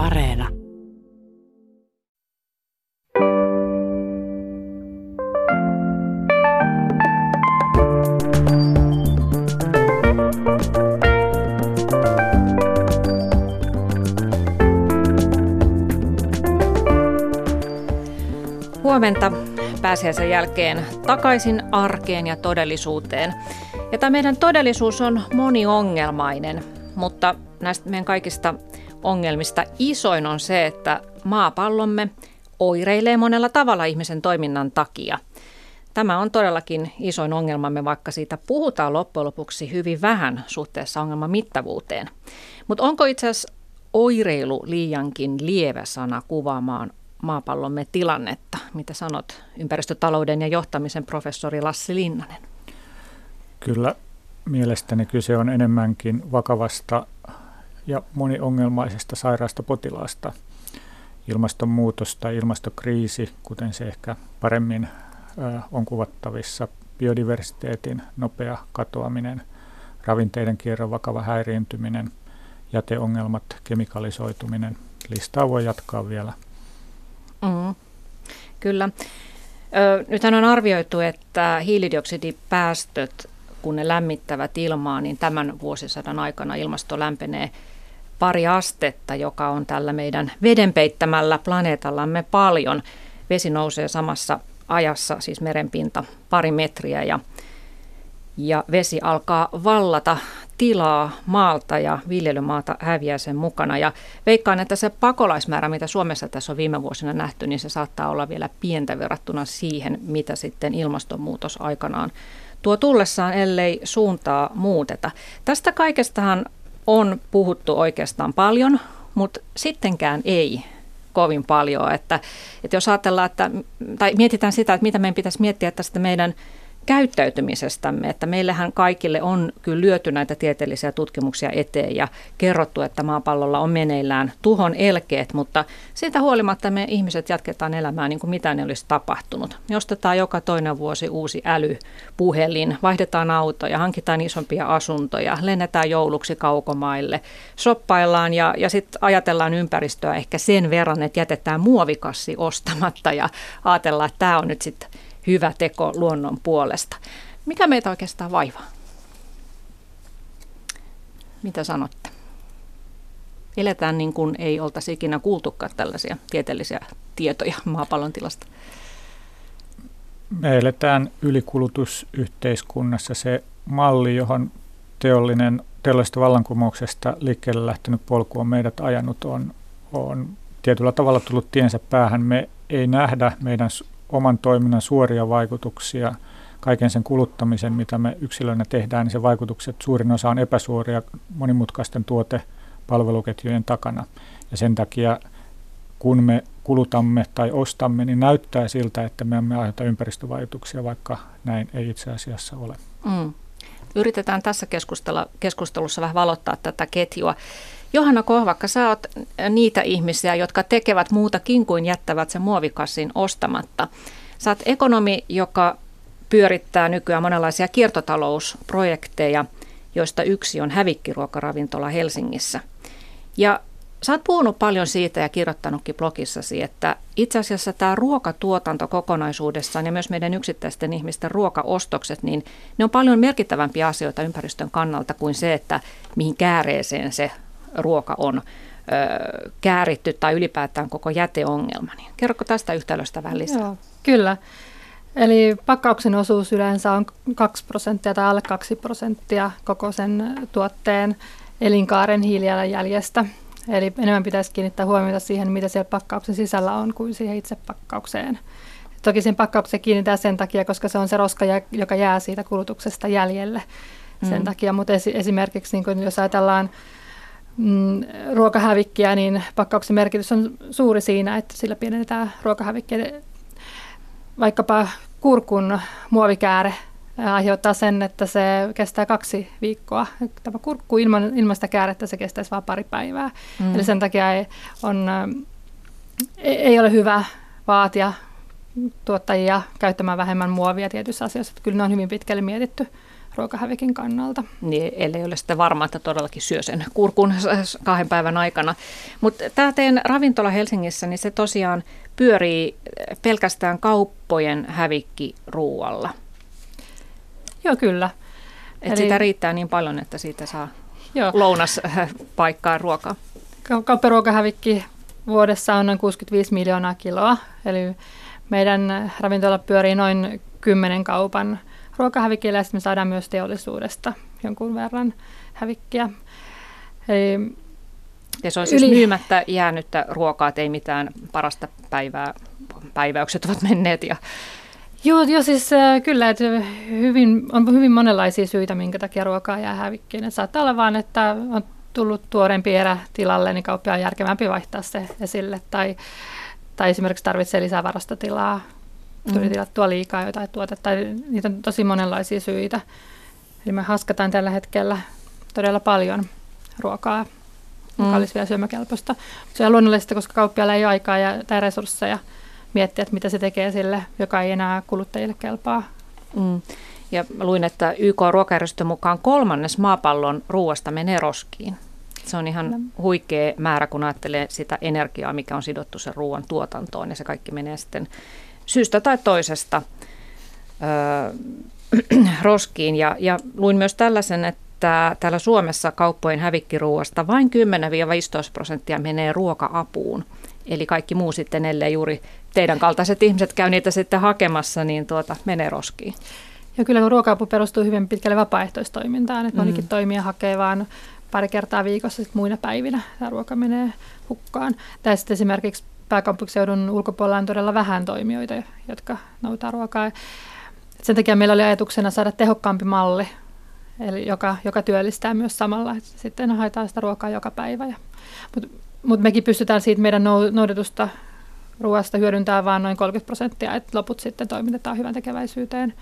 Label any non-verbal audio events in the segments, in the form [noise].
Areena. Huomenta pääsiäisen jälkeen takaisin arkeen ja todellisuuteen. Ja tämä meidän todellisuus on moniongelmainen, mutta näistä meidän kaikista ongelmista isoin on se, että maapallomme oireilee monella tavalla ihmisen toiminnan takia. Tämä on todellakin isoin ongelmamme, vaikka siitä puhutaan loppujen lopuksi hyvin vähän suhteessa ongelman mittavuuteen. Mutta onko itse asiassa oireilu liiankin lievä sana kuvaamaan maapallomme tilannetta? Mitä sanot ympäristötalouden ja johtamisen professori Lassi Linnanen? Kyllä mielestäni kyse on enemmänkin vakavasta ja moniongelmaisesta sairaasta potilaasta. Ilmastonmuutos tai ilmastokriisi, kuten se ehkä paremmin on kuvattavissa, biodiversiteetin nopea katoaminen, ravinteiden kierron vakava häiriintyminen, jäteongelmat, kemikalisoituminen. Listaa voi jatkaa vielä. Mm, kyllä. Ö, nythän on arvioitu, että hiilidioksidipäästöt, kun ne lämmittävät ilmaa, niin tämän vuosisadan aikana ilmasto lämpenee pari astetta, joka on tällä meidän vedenpeittämällä planeetallamme paljon. Vesi nousee samassa ajassa, siis merenpinta, pari metriä ja, ja vesi alkaa vallata tilaa maalta ja viljelymaata häviää sen mukana. Ja veikkaan, että se pakolaismäärä, mitä Suomessa tässä on viime vuosina nähty, niin se saattaa olla vielä pientä verrattuna siihen, mitä sitten ilmastonmuutos aikanaan tuo tullessaan, ellei suuntaa muuteta. Tästä kaikestahan on puhuttu oikeastaan paljon, mutta sittenkään ei kovin paljon. Että, että jos ajatellaan, että, tai mietitään sitä, että mitä meidän pitäisi miettiä tästä meidän käyttäytymisestämme, että meillähän kaikille on kyllä lyöty näitä tieteellisiä tutkimuksia eteen ja kerrottu, että maapallolla on meneillään tuhon elkeet, mutta siitä huolimatta me ihmiset jatketaan elämää niin kuin mitään ei olisi tapahtunut. Me ostetaan joka toinen vuosi uusi älypuhelin, vaihdetaan autoja, hankitaan isompia asuntoja, lennetään jouluksi kaukomaille, soppaillaan ja, ja sitten ajatellaan ympäristöä ehkä sen verran, että jätetään muovikassi ostamatta ja ajatellaan, että tämä on nyt sitten hyvä teko luonnon puolesta. Mikä meitä oikeastaan vaivaa? Mitä sanotte? Eletään niin kuin ei oltaisi ikinä kuultukaan tällaisia tieteellisiä tietoja maapallon tilasta. Me eletään ylikulutusyhteiskunnassa. Se malli, johon teollinen, teollisesta vallankumouksesta liikkeelle lähtenyt polku on meidät ajanut, on, on tietyllä tavalla tullut tiensä päähän. Me ei nähdä meidän oman toiminnan suoria vaikutuksia, kaiken sen kuluttamisen, mitä me yksilönä tehdään, niin se vaikutukset suurin osa on epäsuoria monimutkaisten tuote-palveluketjujen takana. Ja sen takia, kun me kulutamme tai ostamme, niin näyttää siltä, että me emme aiheuta ympäristövaikutuksia, vaikka näin ei itse asiassa ole. Mm. Yritetään tässä keskustelussa vähän valottaa tätä ketjua. Johanna Kohvakka, sä oot niitä ihmisiä, jotka tekevät muutakin kuin jättävät sen muovikassin ostamatta. Sä oot ekonomi, joka pyörittää nykyään monenlaisia kiertotalousprojekteja, joista yksi on hävikkiruokaravintola Helsingissä. Ja Sä oot puhunut paljon siitä ja kirjoittanutkin blogissasi, että itse asiassa tämä ruokatuotanto kokonaisuudessaan ja myös meidän yksittäisten ihmisten ruokaostokset, niin ne on paljon merkittävämpiä asioita ympäristön kannalta kuin se, että mihin kääreeseen se ruoka on ö, kääritty tai ylipäätään koko jäteongelma. Niin kerrotko tästä yhtälöstä vähän lisää? Joo, kyllä. Eli pakkauksen osuus yleensä on 2 prosenttia tai alle 2 prosenttia koko sen tuotteen elinkaaren hiilijalanjäljestä. Eli enemmän pitäisi kiinnittää huomiota siihen, mitä siellä pakkauksen sisällä on, kuin siihen itse pakkaukseen. Toki sen pakkaukseen kiinnittää sen takia, koska se on se roska, joka jää siitä kulutuksesta jäljelle. Sen mm. takia, mutta esimerkiksi niin jos ajatellaan mm, ruokahävikkiä, niin pakkauksen merkitys on suuri siinä, että sillä pienennetään ruokahävikkiä. Vaikkapa kurkun muovikääre aiheuttaa sen, että se kestää kaksi viikkoa. Tämä kurkku ilman, ilman sitä käärettä se kestäisi vain pari päivää. Mm. Eli sen takia ei, on, ei ole hyvä vaatia tuottajia käyttämään vähemmän muovia tietyissä asioissa. Kyllä ne on hyvin pitkälle mietitty ruokahävikin kannalta. Niin, ellei ole sitten varma, että todellakin syö sen kurkun [laughs] kahden päivän aikana. Mutta tämä teidän ravintola Helsingissä, niin se tosiaan pyörii pelkästään kauppojen hävikkiruualla. Joo, kyllä. Et Eli... sitä riittää niin paljon, että siitä saa Joo. lounaspaikkaa ruokaa. Kaupparuokahävikki vuodessa on noin 65 miljoonaa kiloa, eli meidän ravintola pyörii noin 10 kaupan ruokahävikillä ja sitten me saadaan myös teollisuudesta jonkun verran hävikkiä. Eli ja se on siis yli... myymättä jäänyttä ruokaa, että ei mitään parasta päivää, päiväykset ovat menneet. Ja... Joo, joo, siis äh, kyllä, että hyvin, on hyvin monenlaisia syitä, minkä takia ruokaa jää hävikkiin. Et saattaa olla vain, että on tullut tuorempi erä tilalle, niin kauppia on järkevämpi vaihtaa se esille. Tai, tai esimerkiksi tarvitsee lisää varastotilaa, tuli mm. tilattua liikaa jotain tuotetta. Niitä on tosi monenlaisia syitä. Eli me haskataan tällä hetkellä todella paljon ruokaa, joka mm. olisi vielä syömäkelpoista. Se on luonnollista, koska kauppiailla ei ole aikaa ja, tai resursseja miettiä, että mitä se tekee sille, joka ei enää kuluttajille kelpaa. Mm. Ja luin, että YK ruokajärjestön mukaan kolmannes maapallon ruoasta menee roskiin. Se on ihan huikea määrä, kun ajattelee sitä energiaa, mikä on sidottu sen ruoan tuotantoon, ja se kaikki menee sitten syystä tai toisesta öö, [clears throat] roskiin. Ja, ja luin myös tällaisen, että täällä Suomessa kauppojen hävikkiruuasta vain 10-15 prosenttia menee ruoka-apuun. Eli kaikki muu sitten, ellei juuri teidän kaltaiset ihmiset käy niitä sitten hakemassa, niin tuota, menee roskiin. Ja kyllä kun ruoka-apu perustuu hyvin pitkälle vapaaehtoistoimintaan, että monikin mm. toimija hakee vaan pari kertaa viikossa sit muina päivinä tämä ruoka menee hukkaan. Tai sitten esimerkiksi pääkaupunkiseudun ulkopuolella on todella vähän toimijoita, jotka noutaa ruokaa. Sen takia meillä oli ajatuksena saada tehokkaampi malli, eli joka, joka työllistää myös samalla. Sitten haetaan sitä ruokaa joka päivä. Mutta mut mekin pystytään siitä meidän noudetusta ruoasta hyödyntämään vain noin 30 prosenttia, että loput sitten toimitetaan hyvän tekeväisyyteen.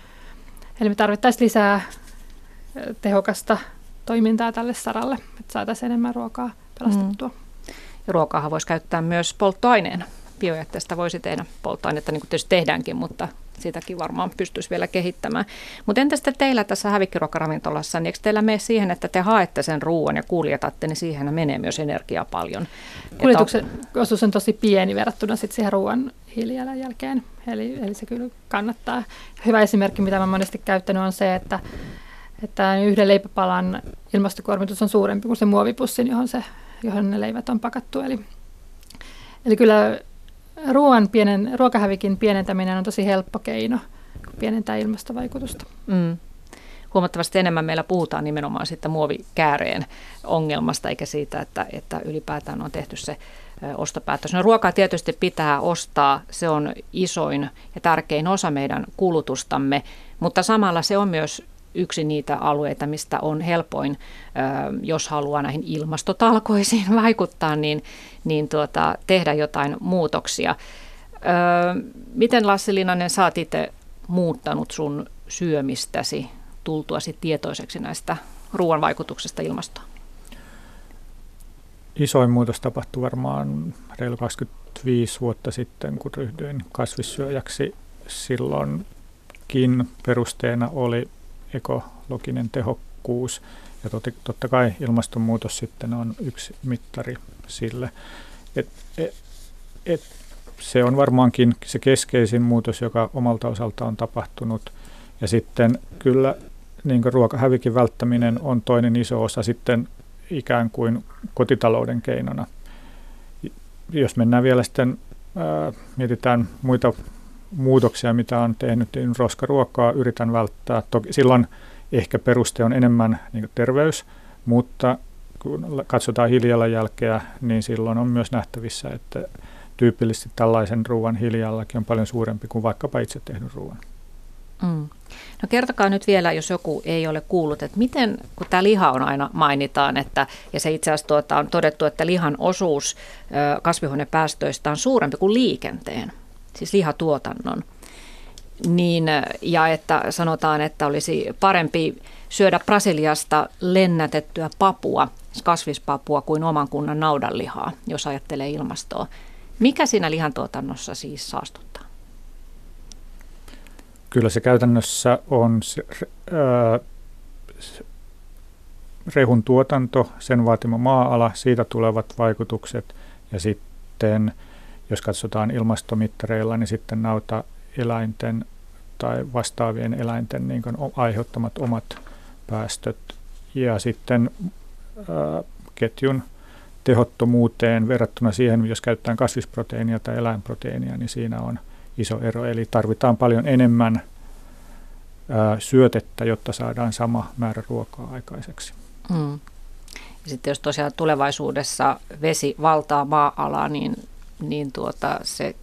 Eli me tarvittaisiin lisää tehokasta toimintaa tälle saralle, että saataisiin enemmän ruokaa pelastettua. Mm. Ruokaahan voisi käyttää myös polttoaineena. Biojätteestä voisi tehdä polttoainetta, niin kuin tietysti tehdäänkin, mutta sitäkin varmaan pystyisi vielä kehittämään. Mutta entä sitten teillä tässä hävikkiruokaravintolassa, niin eikö teillä mene siihen, että te haette sen ruoan ja kuljetatte, niin siihen menee myös energiaa paljon? Kuljetuksen on... osuus on tosi pieni verrattuna sitten siihen ruoan hiilijalanjälkeen, eli, eli se kyllä kannattaa. Hyvä esimerkki, mitä mä monesti käyttänyt, on se, että että yhden leipäpalan ilmastokuormitus on suurempi kuin se muovipussin, johon, se, johon ne leivät on pakattu. Eli, eli kyllä ruoan pienen, ruokahävikin pienentäminen on tosi helppo keino pienentää ilmastovaikutusta. Mm. Huomattavasti enemmän meillä puhutaan nimenomaan sitten muovikääreen ongelmasta, eikä siitä, että, että ylipäätään on tehty se ostopäätös. No, ruokaa tietysti pitää ostaa, se on isoin ja tärkein osa meidän kulutustamme, mutta samalla se on myös yksi niitä alueita, mistä on helpoin, jos haluaa näihin ilmastotalkoisiin [laughs] vaikuttaa, niin, niin tuota, tehdä jotain muutoksia. Miten Lassi Linanen, oot itse muuttanut sun syömistäsi tultuasi tietoiseksi näistä ruoan vaikutuksesta ilmastoon? Isoin muutos tapahtui varmaan reilu 25 vuotta sitten, kun ryhdyin kasvissyöjäksi. Silloinkin perusteena oli ekologinen tehokkuus. Ja totta kai ilmastonmuutos sitten on yksi mittari sille. Et, et, et se on varmaankin se keskeisin muutos, joka omalta osalta on tapahtunut. Ja sitten kyllä niin ruokahävikin välttäminen on toinen iso osa sitten ikään kuin kotitalouden keinona. Jos mennään vielä sitten, ää, mietitään muita muutoksia, mitä on tehnyt, niin roskaruokaa yritän välttää. Toki silloin ehkä peruste on enemmän niin terveys, mutta kun katsotaan hiilijalanjälkeä, niin silloin on myös nähtävissä, että tyypillisesti tällaisen ruoan hiilijalanjälki on paljon suurempi kuin vaikkapa itse tehdyn ruoan. Mm. No kertokaa nyt vielä, jos joku ei ole kuullut, että miten, kun tämä liha on aina mainitaan, että, ja se itse asiassa tuota, on todettu, että lihan osuus kasvihuonepäästöistä on suurempi kuin liikenteen siis lihatuotannon. Niin, ja että sanotaan, että olisi parempi syödä Brasiliasta lennätettyä papua, kasvispapua, kuin oman kunnan naudanlihaa, jos ajattelee ilmastoa. Mikä siinä lihantuotannossa siis saastuttaa? Kyllä se käytännössä on se, ää, rehun tuotanto, sen vaatima maa-ala, siitä tulevat vaikutukset ja sitten jos katsotaan ilmastomittareilla, niin sitten nauta eläinten tai vastaavien eläinten niin aiheuttamat omat päästöt ja sitten ää, ketjun tehottomuuteen verrattuna siihen, jos käytetään kasvisproteiinia tai eläinproteiinia, niin siinä on iso ero. Eli tarvitaan paljon enemmän ää, syötettä, jotta saadaan sama määrä ruokaa aikaiseksi. Mm. Ja sitten jos tosiaan tulevaisuudessa vesi valtaa maa-alaa, niin, niin tuota, se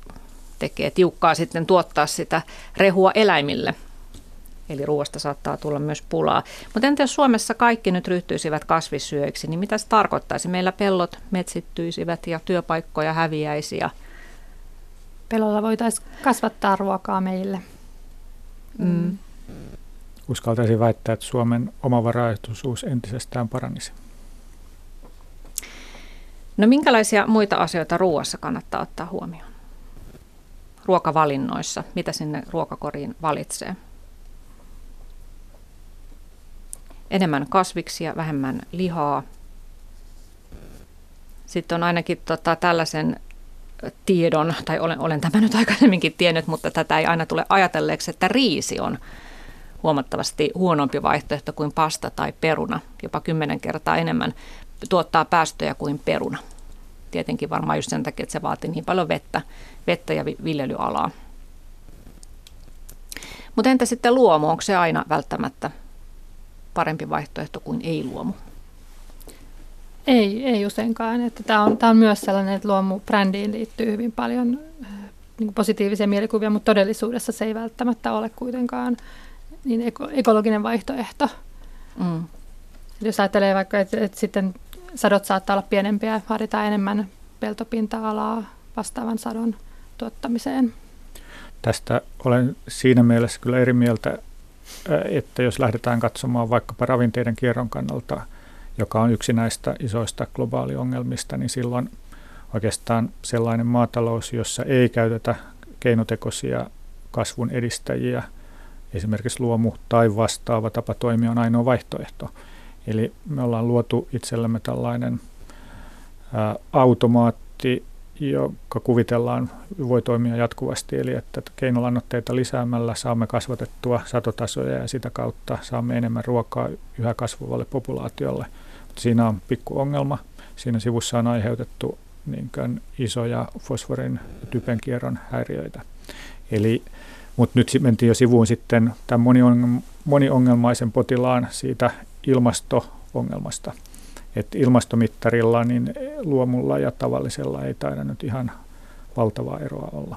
tekee tiukkaa sitten tuottaa sitä rehua eläimille. Eli ruoasta saattaa tulla myös pulaa. Mutta entä jos Suomessa kaikki nyt ryhtyisivät kasvissyöiksi, niin mitä se tarkoittaisi? Meillä pellot metsittyisivät ja työpaikkoja häviäisi. Ja... Pellolla voitaisiin kasvattaa ruokaa meille. Mm. Uskaltaisin väittää, että Suomen omavaraisuus entisestään paranisi. No minkälaisia muita asioita ruoassa kannattaa ottaa huomioon? Ruokavalinnoissa, mitä sinne ruokakoriin valitsee? enemmän kasviksia, vähemmän lihaa. Sitten on ainakin tota, tällaisen tiedon, tai olen, olen tämä nyt aikaisemminkin tiennyt, mutta tätä ei aina tule ajatelleeksi, että riisi on huomattavasti huonompi vaihtoehto kuin pasta tai peruna, jopa kymmenen kertaa enemmän tuottaa päästöjä kuin peruna. Tietenkin varmaan just sen takia, että se vaatii niin paljon vettä, vettä ja viljelyalaa. Mutta entä sitten luomu, onko se aina välttämättä parempi vaihtoehto kuin ei-luomu? Ei, ei useinkaan. Että tämä, on, tämä on myös sellainen, että luomu-brändiin liittyy hyvin paljon niin positiivisia mielikuvia, mutta todellisuudessa se ei välttämättä ole kuitenkaan niin eko, ekologinen vaihtoehto. Mm. Jos ajattelee vaikka, että, että sitten sadot saattaa olla pienempiä, vaaditaan enemmän peltopinta-alaa vastaavan sadon tuottamiseen. Tästä olen siinä mielessä kyllä eri mieltä että jos lähdetään katsomaan vaikkapa ravinteiden kierron kannalta, joka on yksi näistä isoista globaaliongelmista, niin silloin oikeastaan sellainen maatalous, jossa ei käytetä keinotekoisia kasvun edistäjiä, esimerkiksi luomu tai vastaava tapa toimia on ainoa vaihtoehto. Eli me ollaan luotu itsellemme tällainen ää, automaatti, joka kuvitellaan voi toimia jatkuvasti, eli että keinolannoitteita lisäämällä saamme kasvatettua satotasoja ja sitä kautta saamme enemmän ruokaa yhä kasvavalle populaatiolle. Mutta siinä on pikku ongelma. Siinä sivussa on aiheutettu niin isoja fosforin ja typen kierron häiriöitä. Eli, mutta nyt mentiin jo sivuun sitten tämän moniongelmaisen potilaan siitä ilmasto-ongelmasta – että ilmastomittarilla niin luomulla ja tavallisella ei taida nyt ihan valtavaa eroa olla.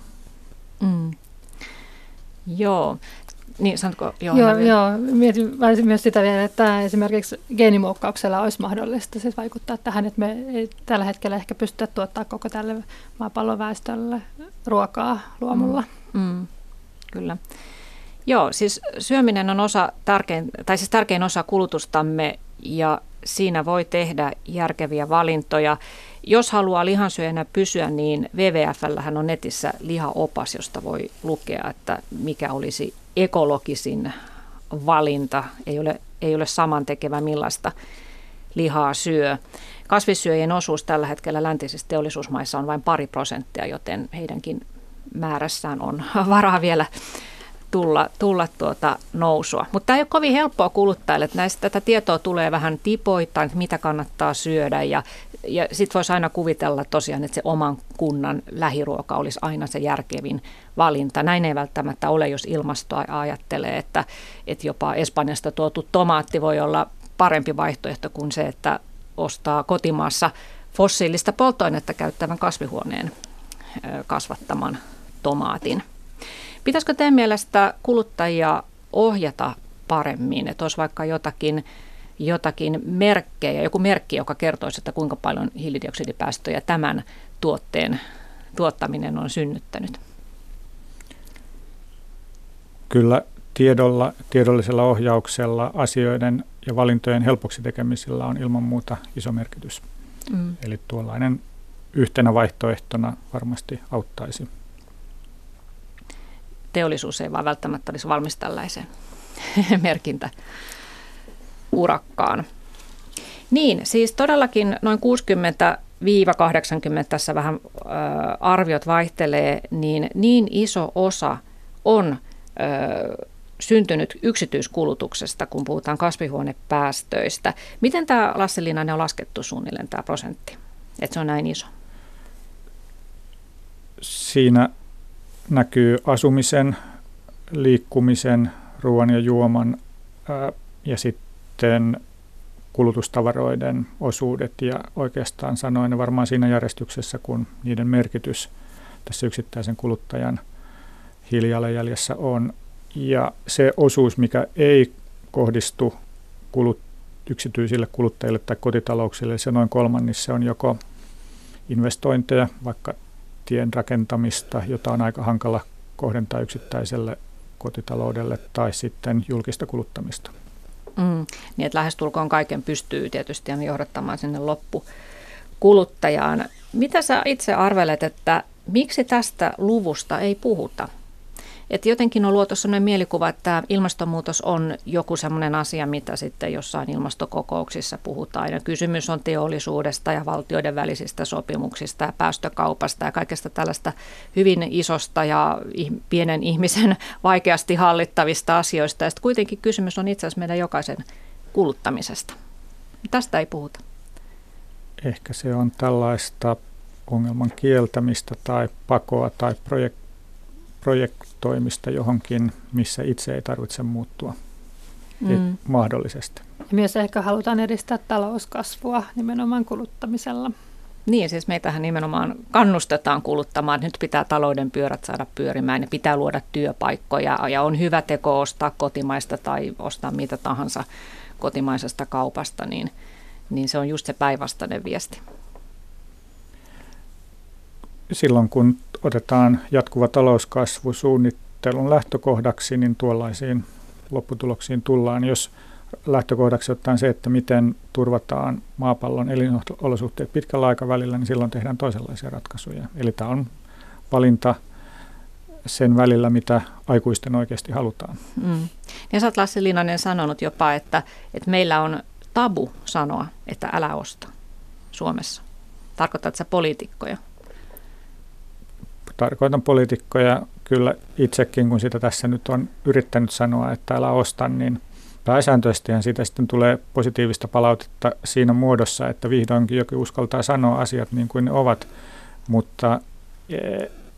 Mm. Joo. Niin, sanotko Joo, joo, mietin myös sitä vielä, että esimerkiksi geenimuokkauksella olisi mahdollista siis vaikuttaa tähän, että me ei tällä hetkellä ehkä pystytä tuottaa koko tälle maapallon väestölle ruokaa luomulla. Mm. Mm. Kyllä. Joo, siis syöminen on osa tärkein, tai siis tärkein osa kulutustamme ja siinä voi tehdä järkeviä valintoja. Jos haluaa lihansyöjänä pysyä, niin WWFllähän on netissä lihaopas, josta voi lukea, että mikä olisi ekologisin valinta. Ei ole, ei ole samantekevä millaista lihaa syö. Kasvissyöjien osuus tällä hetkellä läntisissä teollisuusmaissa on vain pari prosenttia, joten heidänkin määrässään on [laughs] varaa vielä tulla, tulla tuota nousua. Mutta tämä ei ole kovin helppoa kuluttajille, että näistä tätä tietoa tulee vähän tipoittain, että mitä kannattaa syödä ja, ja sitten voisi aina kuvitella tosiaan, että se oman kunnan lähiruoka olisi aina se järkevin valinta. Näin ei välttämättä ole, jos ilmastoa ajattelee, että, että jopa Espanjasta tuotu tomaatti voi olla parempi vaihtoehto kuin se, että ostaa kotimaassa fossiilista polttoainetta käyttävän kasvihuoneen kasvattaman tomaatin. Pitäisikö teidän mielestä kuluttajia ohjata paremmin, että olisi vaikka jotakin, jotakin merkkejä, joku merkki, joka kertoisi, että kuinka paljon hiilidioksidipäästöjä tämän tuotteen tuottaminen on synnyttänyt? Kyllä tiedolla, tiedollisella ohjauksella, asioiden ja valintojen helpoksi tekemisellä on ilman muuta iso merkitys. Mm. Eli tuollainen yhtenä vaihtoehtona varmasti auttaisi teollisuus ei vaan välttämättä olisi valmis tällaiseen [laughs] merkintä, urakkaan. Niin, siis todellakin noin 60 80 tässä vähän ö, arviot vaihtelee, niin niin iso osa on ö, syntynyt yksityiskulutuksesta, kun puhutaan kasvihuonepäästöistä. Miten tämä Liinanen on laskettu suunnilleen tämä prosentti, että se on näin iso? Siinä näkyy asumisen, liikkumisen, ruoan ja juoman ää, ja sitten kulutustavaroiden osuudet ja oikeastaan sanoen varmaan siinä järjestyksessä, kun niiden merkitys tässä yksittäisen kuluttajan hiilijalanjäljessä on. Ja se osuus, mikä ei kohdistu kulut, yksityisille kuluttajille tai kotitalouksille, se noin kolmannis, se on joko investointeja, vaikka tien rakentamista, jota on aika hankala kohdentaa yksittäiselle kotitaloudelle, tai sitten julkista kuluttamista. Mm, niin että lähestulkoon kaiken pystyy tietysti johdattamaan sinne loppukuluttajaan. Mitä sä itse arvelet, että miksi tästä luvusta ei puhuta? Että jotenkin on luotu sellainen mielikuva, että ilmastonmuutos on joku sellainen asia, mitä sitten jossain ilmastokokouksissa puhutaan. Ja kysymys on teollisuudesta ja valtioiden välisistä sopimuksista ja päästökaupasta ja kaikesta tällaista hyvin isosta ja pienen ihmisen [laughs] vaikeasti hallittavista asioista. Ja sitten kuitenkin kysymys on itse asiassa meidän jokaisen kuluttamisesta. Tästä ei puhuta. Ehkä se on tällaista ongelman kieltämistä tai pakoa tai projek- projektoimista johonkin, missä itse ei tarvitse muuttua mm. mahdollisesti. Ja myös ehkä halutaan edistää talouskasvua nimenomaan kuluttamisella. Niin, siis meitähän nimenomaan kannustetaan kuluttamaan. Nyt pitää talouden pyörät saada pyörimään ja pitää luoda työpaikkoja ja on hyvä teko ostaa kotimaista tai ostaa mitä tahansa kotimaisesta kaupasta, niin, niin se on just se päinvastainen viesti silloin kun otetaan jatkuva talouskasvu suunnittelun lähtökohdaksi, niin tuollaisiin lopputuloksiin tullaan, jos lähtökohdaksi ottaa se, että miten turvataan maapallon elinolosuhteet pitkällä aikavälillä, niin silloin tehdään toisenlaisia ratkaisuja. Eli tämä on valinta sen välillä, mitä aikuisten oikeasti halutaan. Mm. Ja sä oot Lassi Linanen sanonut jopa, että, että meillä on tabu sanoa, että älä osta Suomessa. Tarkoitatko sä poliitikkoja? Tarkoitan poliitikkoja kyllä itsekin, kun sitä tässä nyt on yrittänyt sanoa, että älä osta, niin pääsääntöisesti siitä sitten tulee positiivista palautetta siinä muodossa, että vihdoinkin joku uskaltaa sanoa asiat niin kuin ne ovat, mutta e,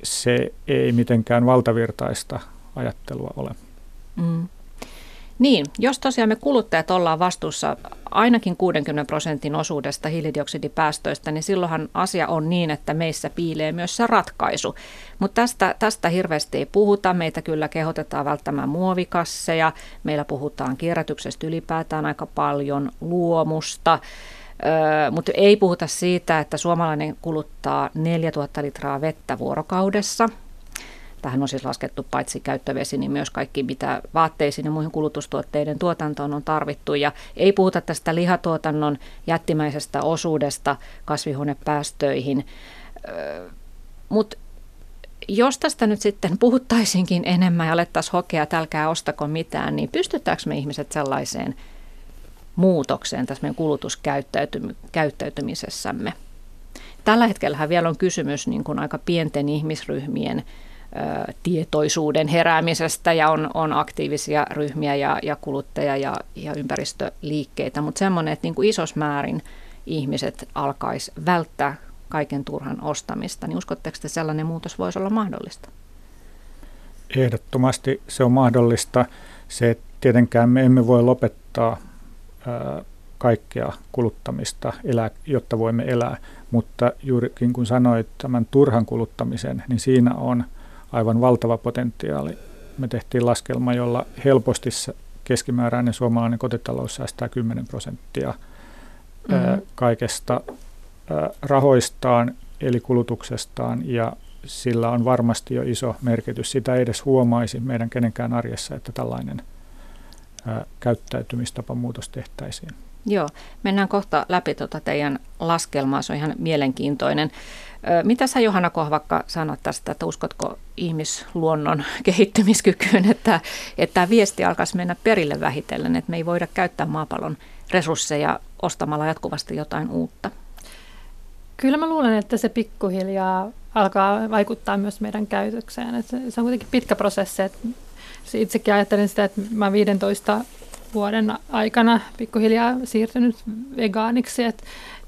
se ei mitenkään valtavirtaista ajattelua ole. Mm. Niin, jos tosiaan me kuluttajat ollaan vastuussa ainakin 60 prosentin osuudesta hiilidioksidipäästöistä, niin silloinhan asia on niin, että meissä piilee myös se ratkaisu. Mutta tästä, tästä hirveästi ei puhuta. Meitä kyllä kehotetaan välttämään muovikasseja. Meillä puhutaan kierrätyksestä ylipäätään aika paljon, luomusta. Mutta ei puhuta siitä, että suomalainen kuluttaa 4000 litraa vettä vuorokaudessa – Tähän on siis laskettu paitsi käyttövesi, niin myös kaikki, mitä vaatteisiin ja muihin kulutustuotteiden tuotantoon on tarvittu. Ja ei puhuta tästä lihatuotannon jättimäisestä osuudesta kasvihuonepäästöihin. Mutta jos tästä nyt sitten puhuttaisinkin enemmän ja alettaisiin hokea, että älkää ostako mitään, niin pystytäänkö me ihmiset sellaiseen muutokseen tässä meidän kulutuskäyttäytymisessämme? Tällä hetkellä vielä on kysymys niin kuin aika pienten ihmisryhmien tietoisuuden heräämisestä ja on, on aktiivisia ryhmiä ja, ja kuluttaja- ja, ja ympäristöliikkeitä, mutta semmoinen, että niin kuin isos määrin ihmiset alkaisi välttää kaiken turhan ostamista, niin uskotteko, että sellainen muutos voisi olla mahdollista? Ehdottomasti se on mahdollista. Se, että tietenkään me emme voi lopettaa kaikkea kuluttamista, elää, jotta voimme elää, mutta juurikin kun sanoit tämän turhan kuluttamisen, niin siinä on – aivan valtava potentiaali. Me tehtiin laskelma, jolla helposti keskimääräinen suomalainen kotitalous säästää 10 prosenttia mm-hmm. kaikesta rahoistaan eli kulutuksestaan ja sillä on varmasti jo iso merkitys. Sitä ei edes huomaisi meidän kenenkään arjessa, että tällainen käyttäytymistapa muutos tehtäisiin. Joo, mennään kohta läpi tuota teidän laskelmaa, se on ihan mielenkiintoinen. Mitä sä Johanna Kohvakka sanot tästä, että uskotko ihmisluonnon [laughs] kehittymiskykyyn, että, että tämä viesti alkaisi mennä perille vähitellen, että me ei voida käyttää maapallon resursseja ostamalla jatkuvasti jotain uutta? Kyllä mä luulen, että se pikkuhiljaa alkaa vaikuttaa myös meidän käytökseen. Että se on kuitenkin pitkä prosessi. Että itsekin ajattelen sitä, että mä 15 vuoden aikana pikkuhiljaa siirtynyt vegaaniksi, että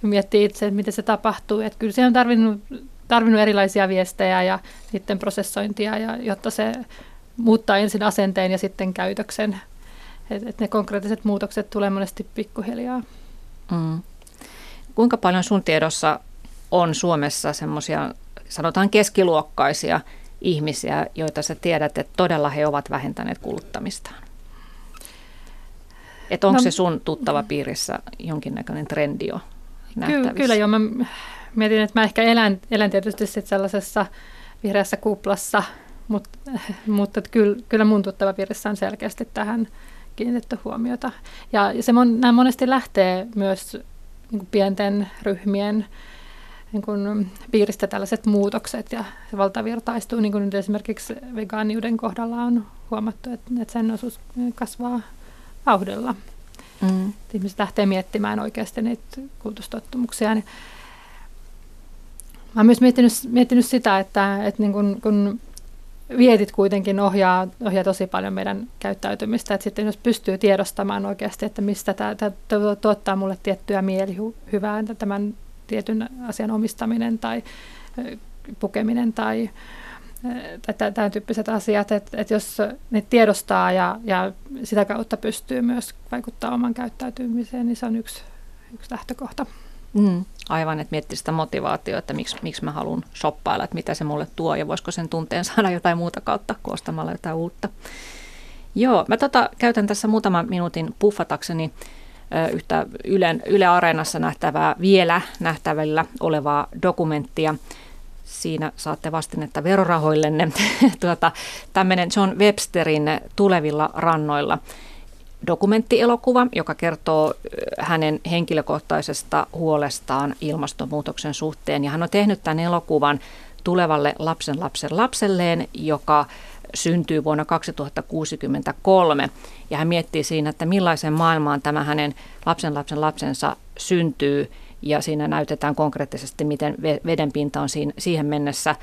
miettii itse, että miten se tapahtuu. Että kyllä se on tarvinnut, tarvinnut erilaisia viestejä ja sitten prosessointia, ja, jotta se muuttaa ensin asenteen ja sitten käytöksen. Että et ne konkreettiset muutokset tulee monesti pikkuhiljaa. Mm. Kuinka paljon sun tiedossa on Suomessa semmoisia, sanotaan keskiluokkaisia ihmisiä, joita sä tiedät, että todella he ovat vähentäneet kuluttamistaan? Että onko no, se sun tuttava piirissä jonkinnäköinen trendi jo nähtävissä? Kyllä, joo. Mä mietin, että mä ehkä elän, elän tietysti sit sellaisessa vihreässä kuplassa, mutta, [laughs] mutta kyllä, kyllä mun tuttava piirissä on selkeästi tähän kiinnitetty huomiota. Ja se mon, nämä monesti lähtee myös niin pienten ryhmien niin kuin piiristä tällaiset muutokset ja se valtavirtaistuu, niin kuin nyt esimerkiksi vegaaniuden kohdalla on huomattu, että, että sen osuus kasvaa vauhdilla. Mm. Ihmiset lähtee miettimään oikeasti niitä kulutustottumuksia. Niin mä oon myös miettinyt, miettinyt sitä, että, että niin kun, kun vietit kuitenkin ohjaa, ohjaa tosi paljon meidän käyttäytymistä, että sitten jos pystyy tiedostamaan oikeasti, että mistä tämä, tämä tuottaa mulle tiettyä mielihyvää, tämän tietyn asian omistaminen tai pukeminen tai tämän tyyppiset asiat, että, että jos ne tiedostaa ja, ja sitä kautta pystyy myös vaikuttaa oman käyttäytymiseen, niin se on yksi, yksi lähtökohta. Mm, aivan, että miettii sitä motivaatiota, että miksi, miksi mä haluan shoppailla, että mitä se mulle tuo ja voisiko sen tunteen saada jotain muuta kautta koostamalla jotain uutta. Joo, mä tota, käytän tässä muutaman minuutin puffatakseni yhtä Yle, Yle Areenassa nähtävää, vielä nähtävillä olevaa dokumenttia. Siinä saatte vastinetta verorahoillenne. [laughs] tuota, tämmöinen John Websterin Tulevilla rannoilla dokumenttielokuva, joka kertoo hänen henkilökohtaisesta huolestaan ilmastonmuutoksen suhteen. Ja hän on tehnyt tämän elokuvan tulevalle lapsen lapsen lapselleen, joka syntyy vuonna 2063. Ja hän miettii siinä, että millaisen maailmaan tämä hänen lapsen lapsen lapsensa syntyy. Ja siinä näytetään konkreettisesti, miten veden pinta on siihen mennessä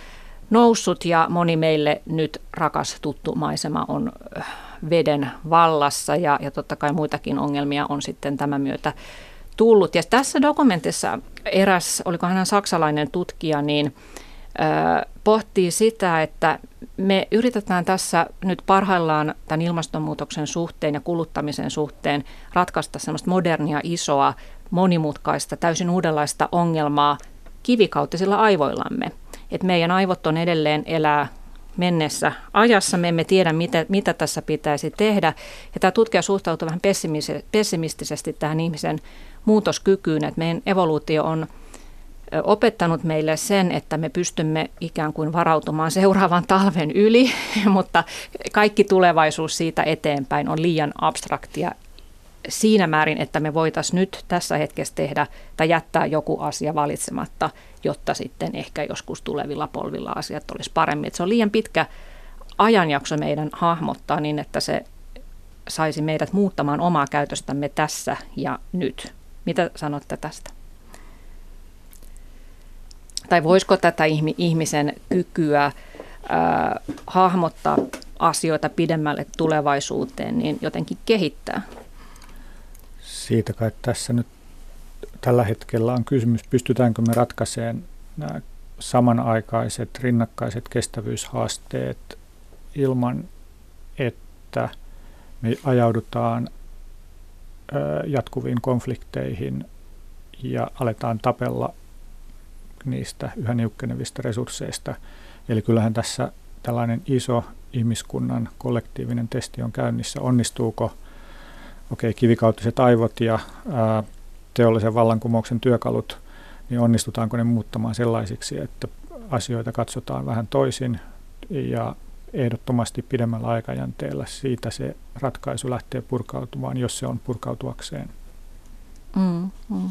noussut ja moni meille nyt rakas tuttu maisema on äh, veden vallassa ja, ja totta kai muitakin ongelmia on sitten tämän myötä tullut. Ja tässä dokumentissa eräs, oliko hän saksalainen tutkija, niin pohtii sitä, että me yritetään tässä nyt parhaillaan tämän ilmastonmuutoksen suhteen ja kuluttamisen suhteen ratkaista semmoista modernia, isoa, monimutkaista, täysin uudenlaista ongelmaa kivikautisilla aivoillamme. Et meidän aivot on edelleen elää mennessä ajassa. Me emme tiedä, mitä, mitä tässä pitäisi tehdä. Ja tämä tutkija suhtautuu vähän pessimistisesti tähän ihmisen muutoskykyyn, että meidän evoluutio on – opettanut meille sen, että me pystymme ikään kuin varautumaan [laughs] seuraavan talven yli, [laughs] mutta kaikki tulevaisuus siitä eteenpäin on liian abstraktia siinä määrin, että me voitaisiin nyt tässä hetkessä tehdä tai jättää joku asia valitsematta, jotta sitten ehkä joskus tulevilla polvilla asiat olisi paremmin. Että se on liian pitkä ajanjakso meidän hahmottaa niin, että se saisi meidät muuttamaan omaa käytöstämme tässä ja nyt. Mitä sanotte tästä? tai voisiko tätä ihmisen kykyä äh, hahmottaa asioita pidemmälle tulevaisuuteen niin jotenkin kehittää? Siitä kai tässä nyt tällä hetkellä on kysymys, pystytäänkö me ratkaisemaan nämä samanaikaiset rinnakkaiset kestävyyshaasteet ilman, että me ajaudutaan jatkuviin konflikteihin ja aletaan tapella niistä yhä niukkenevista resursseista. Eli kyllähän tässä tällainen iso ihmiskunnan kollektiivinen testi on käynnissä. Onnistuuko okay, kivikautiset aivot ja ää, teollisen vallankumouksen työkalut, niin onnistutaanko ne muuttamaan sellaisiksi, että asioita katsotaan vähän toisin ja ehdottomasti pidemmällä aikajänteellä siitä se ratkaisu lähtee purkautumaan, jos se on purkautuakseen. Mm, mm.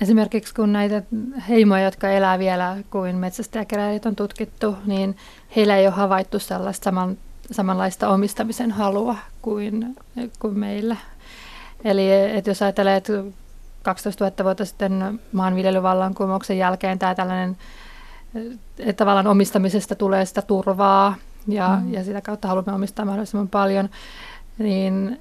esimerkiksi kun näitä heimoja, jotka elää vielä kuin metsästäjäkeräilijät on tutkittu, niin heillä ei ole havaittu sellaista saman, samanlaista omistamisen halua kuin, kuin meillä. Eli että jos ajattelee, että 12 000 vuotta sitten maanviljelyvallankumouksen jälkeen tämä tällainen, että tavallaan omistamisesta tulee sitä turvaa ja, mm. ja sitä kautta haluamme omistaa mahdollisimman paljon, niin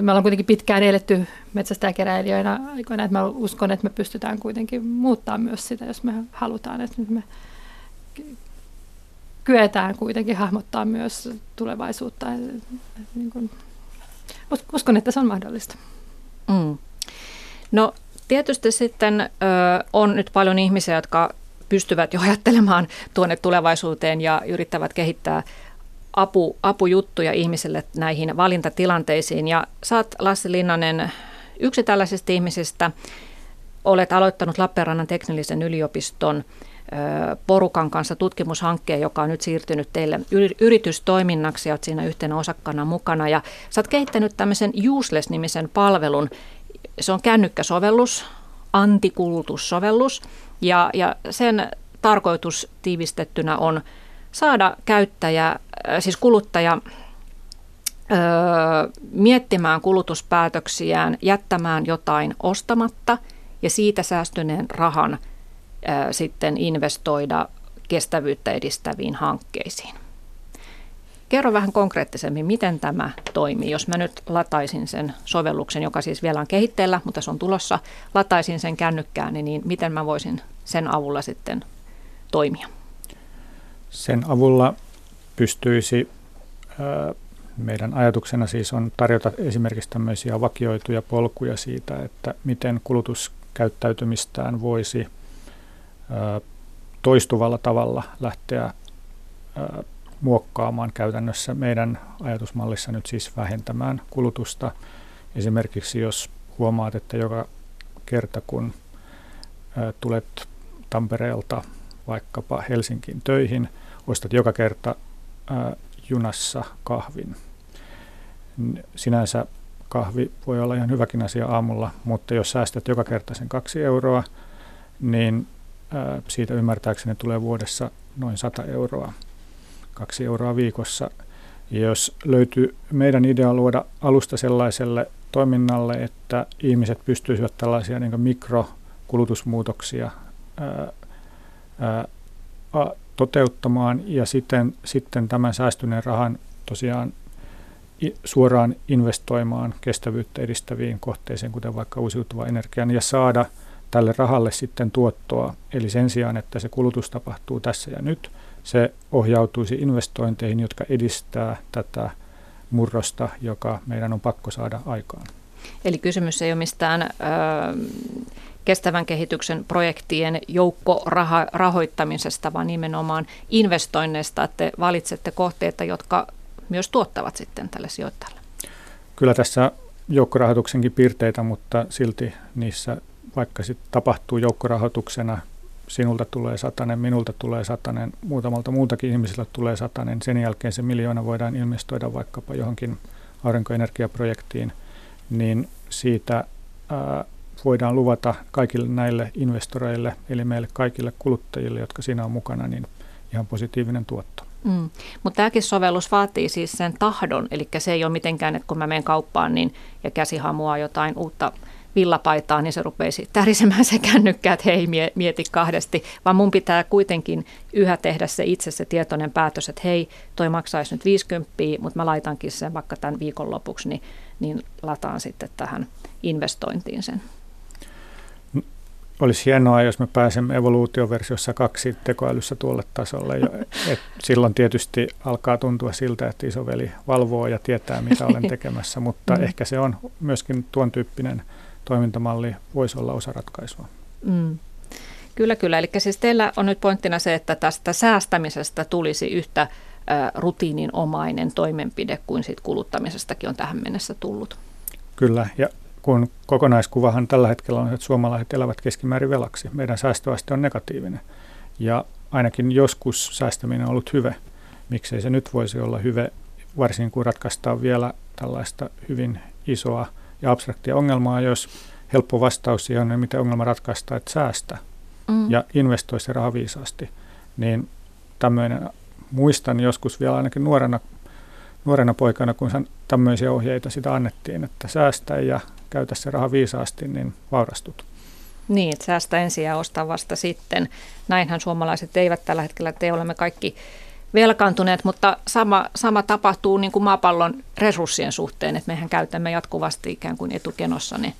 me ollaan kuitenkin pitkään eletty metsästäjäkeräilijöinä aikoina, että mä uskon, että me pystytään kuitenkin muuttaa myös sitä, jos me halutaan, että me kyetään kuitenkin hahmottaa myös tulevaisuutta. Niin uskon, että se on mahdollista. Mm. No tietysti sitten ö, on nyt paljon ihmisiä, jotka pystyvät jo [laughs] ajattelemaan tuonne tulevaisuuteen ja yrittävät kehittää apu, apujuttuja ihmisille näihin valintatilanteisiin. Ja saat Lassi Linnanen yksi tällaisista ihmisistä. Olet aloittanut Lappeenrannan teknillisen yliopiston porukan kanssa tutkimushankkeen, joka on nyt siirtynyt teille yritystoiminnaksi ja olet siinä yhtenä osakkana mukana. Ja sä oot kehittänyt tämmöisen Useless-nimisen palvelun. Se on kännykkäsovellus, antikulutussovellus ja, ja sen tarkoitus tiivistettynä on saada käyttäjä, siis kuluttaja öö, miettimään kulutuspäätöksiään, jättämään jotain ostamatta ja siitä säästyneen rahan sitten investoida kestävyyttä edistäviin hankkeisiin. Kerro vähän konkreettisemmin, miten tämä toimii. Jos mä nyt lataisin sen sovelluksen, joka siis vielä on kehitteellä, mutta se on tulossa, lataisin sen kännykkään, niin miten mä voisin sen avulla sitten toimia? Sen avulla pystyisi, meidän ajatuksena siis on tarjota esimerkiksi tämmöisiä vakioituja polkuja siitä, että miten kulutuskäyttäytymistään voisi toistuvalla tavalla lähteä muokkaamaan käytännössä meidän ajatusmallissa nyt siis vähentämään kulutusta. Esimerkiksi jos huomaat, että joka kerta kun tulet Tampereelta vaikkapa Helsinkiin töihin, ostat joka kerta junassa kahvin. Sinänsä kahvi voi olla ihan hyväkin asia aamulla, mutta jos säästät joka kerta sen kaksi euroa, niin siitä ymmärtääkseni tulee vuodessa noin 100 euroa, kaksi euroa viikossa. Ja jos löytyy meidän idea luoda alusta sellaiselle toiminnalle, että ihmiset pystyisivät tällaisia niin mikrokulutusmuutoksia ää, ää, toteuttamaan ja sitten, sitten tämän säästyneen rahan tosiaan suoraan investoimaan kestävyyttä edistäviin kohteisiin, kuten vaikka uusiutuva energian, ja saada tälle rahalle sitten tuottoa. Eli sen sijaan, että se kulutus tapahtuu tässä ja nyt, se ohjautuisi investointeihin, jotka edistää tätä murrosta, joka meidän on pakko saada aikaan. Eli kysymys ei ole mistään... Öö kestävän kehityksen projektien joukkorahoittamisesta, vaan nimenomaan investoinneista, että te valitsette kohteita, jotka myös tuottavat sitten tälle sijoittajalle. Kyllä tässä joukkorahoituksenkin piirteitä, mutta silti niissä, vaikka sitten tapahtuu joukkorahoituksena, sinulta tulee satanen, minulta tulee satanen, muutamalta muutakin ihmisiltä tulee satanen, sen jälkeen se miljoona voidaan investoida vaikkapa johonkin aurinkoenergiaprojektiin, niin siitä ää, voidaan luvata kaikille näille investoreille, eli meille kaikille kuluttajille, jotka siinä on mukana, niin ihan positiivinen tuotto. Mm. Mutta tämäkin sovellus vaatii siis sen tahdon, eli se ei ole mitenkään, että kun mä menen kauppaan niin, ja käsi hamuaa jotain uutta villapaitaa, niin se rupeisi tärisemään se kännykkä, että hei, mieti kahdesti, vaan mun pitää kuitenkin yhä tehdä se itse se tietoinen päätös, että hei, toi maksaisi nyt 50, mutta mä laitankin sen vaikka tämän viikon lopuksi, niin, niin lataan sitten tähän investointiin sen. Olisi hienoa, jos me pääsemme evoluutioversiossa kaksi tekoälyssä tuolle tasolle. [laughs] Et silloin tietysti alkaa tuntua siltä, että isoveli valvoo ja tietää, mitä olen [laughs] tekemässä, mutta mm. ehkä se on myöskin tuon tyyppinen toimintamalli voisi olla osa ratkaisua. Mm. Kyllä, kyllä. Eli siis teillä on nyt pointtina se, että tästä säästämisestä tulisi yhtä rutiininomainen toimenpide kuin siitä kuluttamisestakin on tähän mennessä tullut. Kyllä, ja kun kokonaiskuvahan tällä hetkellä on, että suomalaiset elävät keskimäärin velaksi. Meidän säästöaste on negatiivinen. Ja ainakin joskus säästäminen on ollut hyvä. Miksei se nyt voisi olla hyvä, varsinkin kun ratkaistaan vielä tällaista hyvin isoa ja abstraktia ongelmaa, jos helppo vastaus siihen on, miten ongelma ratkaistaan, että säästä mm. ja investoi se raha viisaasti. Niin tämmöinen, muistan joskus vielä ainakin nuorena, nuorena poikana, kun tämmöisiä ohjeita sitä annettiin, että säästä ja käytä se raha viisaasti, niin vaurastut. Niin, että säästä ensin ja ostaa vasta sitten. Näinhän suomalaiset eivät tällä hetkellä tee, olemme kaikki velkaantuneet, mutta sama, sama tapahtuu niin kuin maapallon resurssien suhteen, että mehän käytämme jatkuvasti ikään kuin etukenossa ne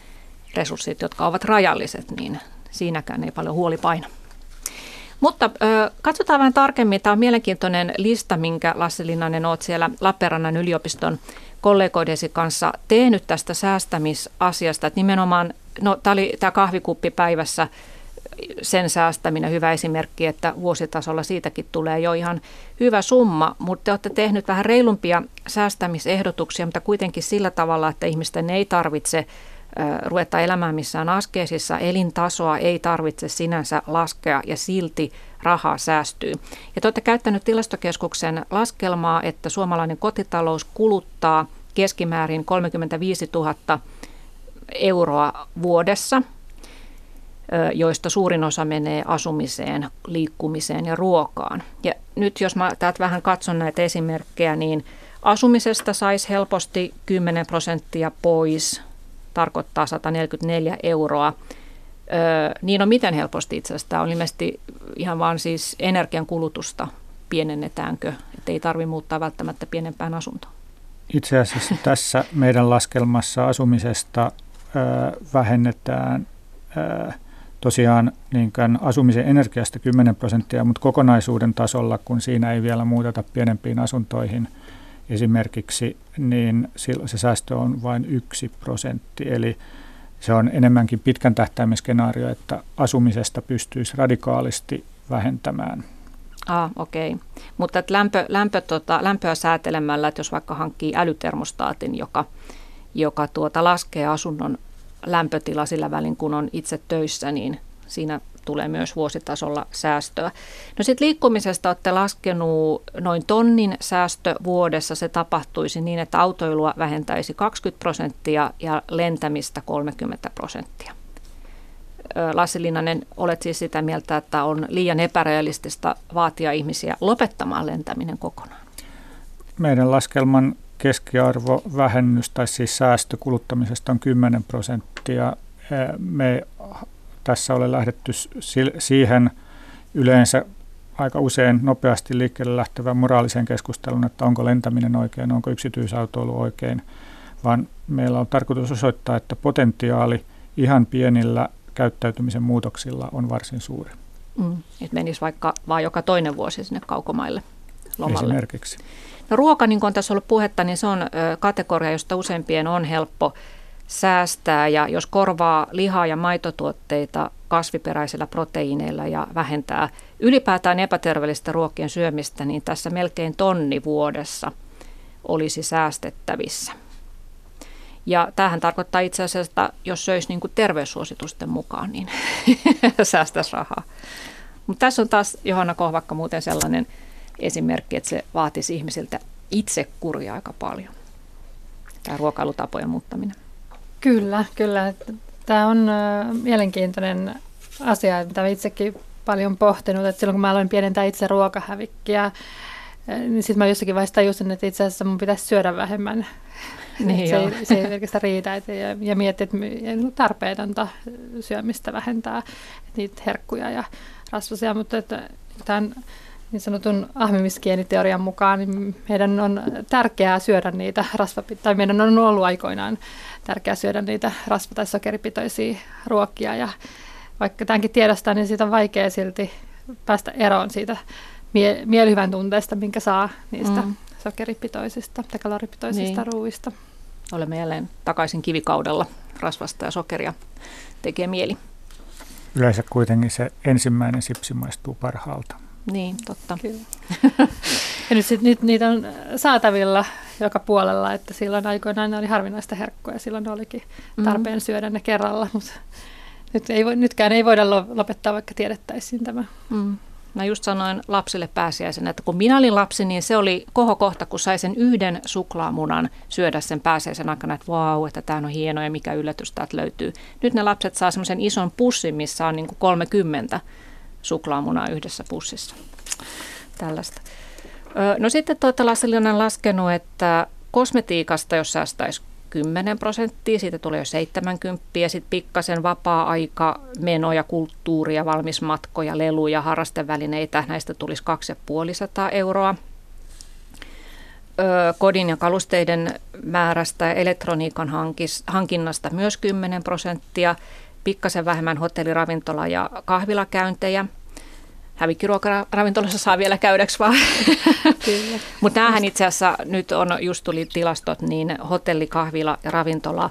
resurssit, jotka ovat rajalliset, niin siinäkään ei paljon huoli paina. Mutta ö, katsotaan vähän tarkemmin. Tämä on mielenkiintoinen lista, minkä Lasse Linnanen olet siellä Lappeenrannan yliopiston kollegoidesi kanssa tehnyt tästä säästämisasiasta. Että nimenomaan, no, tämä oli tämä kahvikuppi päivässä sen säästäminen hyvä esimerkki, että vuositasolla siitäkin tulee jo ihan hyvä summa, mutta te olette tehnyt vähän reilumpia säästämisehdotuksia, mutta kuitenkin sillä tavalla, että ihmisten ei tarvitse ruveta elämään missään askeesissa, elintasoa ei tarvitse sinänsä laskea ja silti rahaa säästyy. Ja te olette käyttänyt tilastokeskuksen laskelmaa, että suomalainen kotitalous kuluttaa keskimäärin 35 000 euroa vuodessa, joista suurin osa menee asumiseen, liikkumiseen ja ruokaan. Ja nyt jos mä täältä vähän katson näitä esimerkkejä, niin asumisesta saisi helposti 10 prosenttia pois, tarkoittaa 144 euroa. Öö, niin on miten helposti itse asiassa. Tämä on ilmeisesti ihan vaan siis energian kulutusta pienennetäänkö, että ei tarvitse muuttaa välttämättä pienempään asuntoon. Itse asiassa tässä meidän laskelmassa asumisesta ö, vähennetään ö, tosiaan niin asumisen energiasta 10 prosenttia, mutta kokonaisuuden tasolla, kun siinä ei vielä muuteta pienempiin asuntoihin – esimerkiksi, niin se säästö on vain yksi prosentti. Eli se on enemmänkin pitkän tähtäimen skenaario, että asumisesta pystyisi radikaalisti vähentämään. Ah, okei. Okay. Mutta lämpö, lämpö, tota, lämpöä säätelemällä, että jos vaikka hankkii älytermostaatin, joka, joka tuota, laskee asunnon lämpötila sillä välin, kun on itse töissä, niin siinä tulee myös vuositasolla säästöä. No sitten liikkumisesta olette laskenut noin tonnin säästö vuodessa. Se tapahtuisi niin, että autoilua vähentäisi 20 prosenttia ja lentämistä 30 prosenttia. Lassi Linnanen, olet siis sitä mieltä, että on liian epärealistista vaatia ihmisiä lopettamaan lentäminen kokonaan? Meidän laskelman keskiarvo vähennys tai siis säästö kuluttamisesta on 10 prosenttia. Me tässä ole lähdetty siihen yleensä aika usein nopeasti liikkeelle lähtevän moraalisen keskustelun, että onko lentäminen oikein, onko yksityisautoilu oikein, vaan meillä on tarkoitus osoittaa, että potentiaali ihan pienillä käyttäytymisen muutoksilla on varsin suuri. Mm, että menisi vaikka vain joka toinen vuosi sinne kaukomaille lomalle. Esimerkiksi. No ruoka, niin kuin on tässä ollut puhetta, niin se on kategoria, josta useimpien on helppo säästää ja jos korvaa lihaa ja maitotuotteita kasviperäisillä proteiineilla ja vähentää ylipäätään epäterveellistä ruokien syömistä, niin tässä melkein tonni vuodessa olisi säästettävissä. Ja tämähän tarkoittaa itse asiassa, että jos söisi niin kuin terveyssuositusten mukaan, niin [laughs] säästäisi rahaa. Mutta tässä on taas Johanna Kohvakka muuten sellainen esimerkki, että se vaatisi ihmisiltä itse kuria aika paljon, tämä ruokailutapojen muuttaminen. Kyllä, kyllä. Tämä on mielenkiintoinen asia, mitä itsekin paljon pohtinut. Että silloin kun mä aloin pienentää itse ruokahävikkiä, niin sitten mä jossakin vaiheessa tajusin, että itse asiassa mun pitäisi syödä vähemmän. [laughs] Niin se, ei, se ei pelkästään riitä. Et, ja, ja mietti, että tarpeetonta syömistä vähentää että niitä herkkuja ja rasvasia, mutta että tämän niin sanotun ahmimiskieniteorian mukaan niin meidän on tärkeää syödä niitä rasvapitoisia, tai meidän on ollut aikoinaan tärkeää syödä niitä rasva- tai sokeripitoisia ruokia. Ja vaikka tämänkin tiedostaa, niin siitä on vaikea silti päästä eroon siitä mie- mielihyvän tunteesta, minkä saa niistä mm. sokeripitoisista tai kaloripitoisista niin. ruuista. Olemme jälleen takaisin kivikaudella. Rasvasta ja sokeria tekee mieli. Yleensä kuitenkin se ensimmäinen sipsi maistuu parhaalta. Niin, totta. Kyllä. ja nyt, sit, nyt niitä on saatavilla joka puolella, että silloin aikoinaan ne oli harvinaista herkkua ja silloin ne olikin mm. tarpeen mm. syödä ne kerralla, mutta nyt ei nytkään ei voida lopettaa, vaikka tiedettäisiin tämä. Mm. Mä just sanoin lapsille pääsiäisenä, että kun minä olin lapsi, niin se oli kohokohta, kun sai sen yhden suklaamunan syödä sen pääsiäisen aikana, että vau, että tämä on hieno ja mikä yllätys täältä löytyy. Nyt ne lapset saa semmoisen ison pussin, missä on niin kuin 30 suklaamunaa yhdessä pussissa. Tällaista. No sitten tuota Lasseli on laskenut, että kosmetiikasta, jos säästäisi 10 prosenttia, siitä tulee jo 70, ja sitten pikkasen vapaa-aika, menoja, kulttuuria, valmismatkoja, leluja, harrastevälineitä, näistä tulisi 250 euroa. kodin ja kalusteiden määrästä ja elektroniikan hankinnasta myös 10 prosenttia, pikkasen vähemmän hotelli, ravintola ja kahvilakäyntejä – hävikkiruokaravintolassa saa vielä käydäksi vaan. [laughs] Mutta tämähän itse asiassa nyt on, just tuli tilastot, niin hotelli, kahvila ja ravintola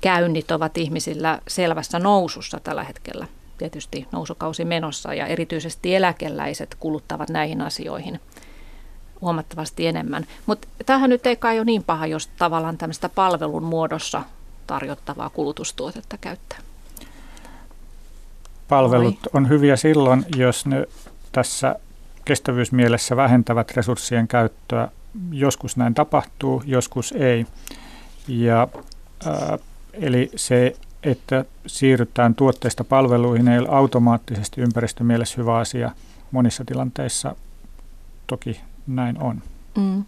käynnit ovat ihmisillä selvässä nousussa tällä hetkellä. Tietysti nousukausi menossa ja erityisesti eläkeläiset kuluttavat näihin asioihin huomattavasti enemmän. Mutta tämähän nyt ei kai ole niin paha, jos tavallaan tämmöistä palvelun muodossa tarjottavaa kulutustuotetta käyttää palvelut on hyviä silloin, jos ne tässä kestävyysmielessä vähentävät resurssien käyttöä. Joskus näin tapahtuu, joskus ei. Ja, ää, eli se, että siirrytään tuotteista palveluihin, ei ole automaattisesti ympäristömielessä hyvä asia. Monissa tilanteissa toki näin on. Mm.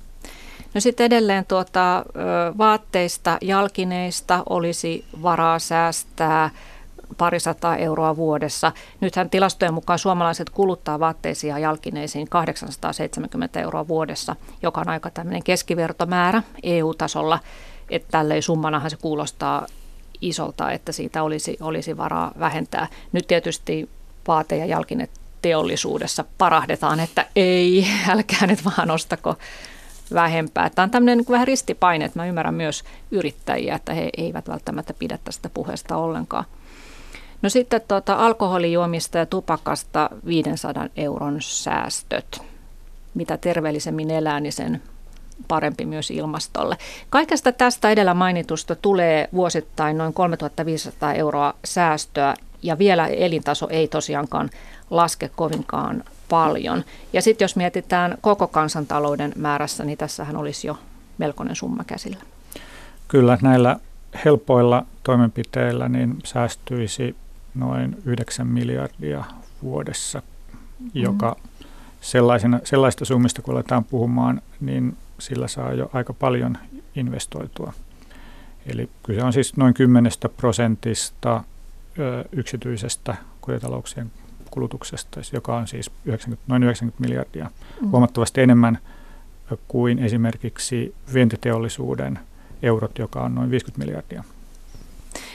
No sitten edelleen tuota, vaatteista, jalkineista olisi varaa säästää – parisataa euroa vuodessa. Nythän tilastojen mukaan suomalaiset kuluttaa vaatteisiin ja jalkineisiin 870 euroa vuodessa, joka on aika tämmöinen keskivertomäärä EU-tasolla. Että tälleen summanahan se kuulostaa isolta, että siitä olisi, olisi varaa vähentää. Nyt tietysti vaate- ja jalkineteollisuudessa parahdetaan, että ei, [laughs] älkää nyt vaan ostako vähempää. Tämä on tämmöinen niin vähän ristipaine, että mä ymmärrän myös yrittäjiä, että he eivät välttämättä pidä tästä puheesta ollenkaan. No sitten tuota, alkoholijuomista ja tupakasta 500 euron säästöt. Mitä terveellisemmin elää, niin sen parempi myös ilmastolle. Kaikesta tästä edellä mainitusta tulee vuosittain noin 3500 euroa säästöä ja vielä elintaso ei tosiaankaan laske kovinkaan paljon. Ja sitten jos mietitään koko kansantalouden määrässä, niin tässähän olisi jo melkoinen summa käsillä. Kyllä näillä helpoilla toimenpiteillä niin säästyisi noin 9 miljardia vuodessa, joka mm. sellaisena, sellaista summista, kun aletaan puhumaan, niin sillä saa jo aika paljon investoitua. Eli kyse on siis noin 10 prosentista ö, yksityisestä kotitalouksien kulutuksesta, joka on siis 90, noin 90 miljardia, mm. huomattavasti enemmän kuin esimerkiksi vientiteollisuuden eurot, joka on noin 50 miljardia.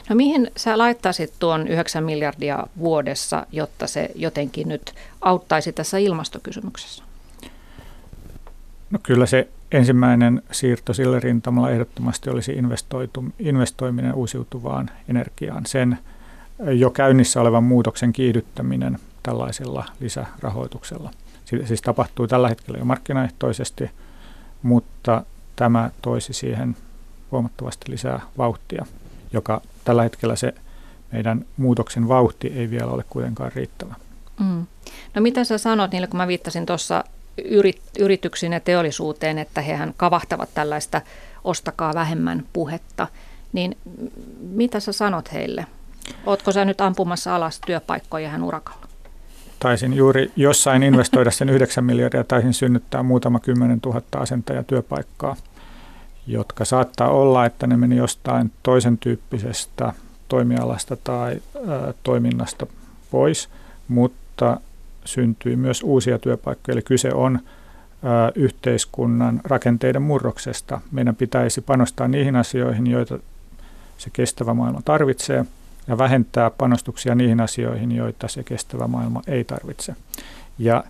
No mihin sä laittaisit tuon 9 miljardia vuodessa, jotta se jotenkin nyt auttaisi tässä ilmastokysymyksessä? No kyllä se ensimmäinen siirto sille rintamalla ehdottomasti olisi investoiminen uusiutuvaan energiaan. Sen jo käynnissä olevan muutoksen kiihdyttäminen tällaisella lisärahoituksella. Siis tapahtuu tällä hetkellä jo markkinaehtoisesti, mutta tämä toisi siihen huomattavasti lisää vauhtia joka tällä hetkellä se meidän muutoksen vauhti ei vielä ole kuitenkaan riittävä. Mm. No mitä sä sanot niille, kun mä viittasin tuossa yrit, yrityksiin ja teollisuuteen, että hehän kavahtavat tällaista ostakaa vähemmän puhetta, niin mitä sä sanot heille? Ootko sä nyt ampumassa alas työpaikkoja ihan urakalla? Taisin juuri jossain investoida sen 9 miljardia, taisin synnyttää muutama kymmenen tuhatta asentajatyöpaikkaa. työpaikkaa jotka saattaa olla, että ne meni jostain toisen tyyppisestä toimialasta tai ä, toiminnasta pois, mutta syntyy myös uusia työpaikkoja. Eli kyse on ä, yhteiskunnan rakenteiden murroksesta. Meidän pitäisi panostaa niihin asioihin, joita se kestävä maailma tarvitsee, ja vähentää panostuksia niihin asioihin, joita se kestävä maailma ei tarvitse. Ja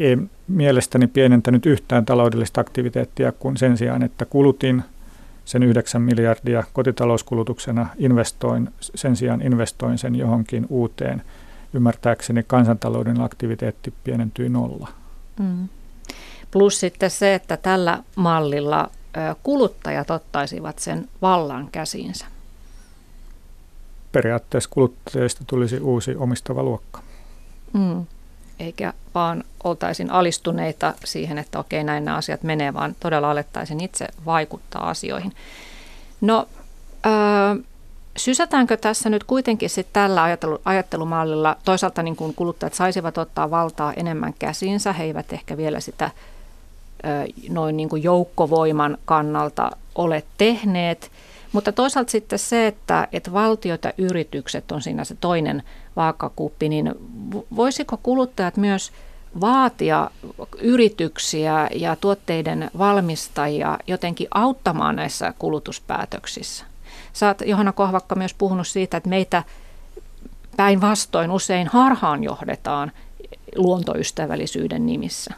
ei mielestäni pienentänyt yhtään taloudellista aktiviteettia, kun sen sijaan, että kulutin sen 9 miljardia kotitalouskulutuksena, investoin, sen sijaan investoin sen johonkin uuteen. Ymmärtääkseni kansantalouden aktiviteetti pienentyi nolla. Mm. Plus sitten se, että tällä mallilla kuluttajat ottaisivat sen vallan käsiinsä. Periaatteessa kuluttajista tulisi uusi omistava luokka. Mm. Eikä vaan oltaisiin alistuneita siihen, että okei näin nämä asiat menee, vaan todella alettaisiin itse vaikuttaa asioihin. No, öö, sysätäänkö tässä nyt kuitenkin sit tällä ajattelu, ajattelumallilla, toisaalta niin kuin kuluttajat saisivat ottaa valtaa enemmän käsiinsä, he eivät ehkä vielä sitä noin niin kuin joukkovoiman kannalta ole tehneet, mutta toisaalta sitten se, että, että valtiot ja yritykset on siinä se toinen vaakakuppi, niin voisiko kuluttajat myös vaatia yrityksiä ja tuotteiden valmistajia jotenkin auttamaan näissä kulutuspäätöksissä? Sä oot Johanna Kohvakka myös puhunut siitä, että meitä päinvastoin usein harhaan johdetaan luontoystävällisyyden nimissä.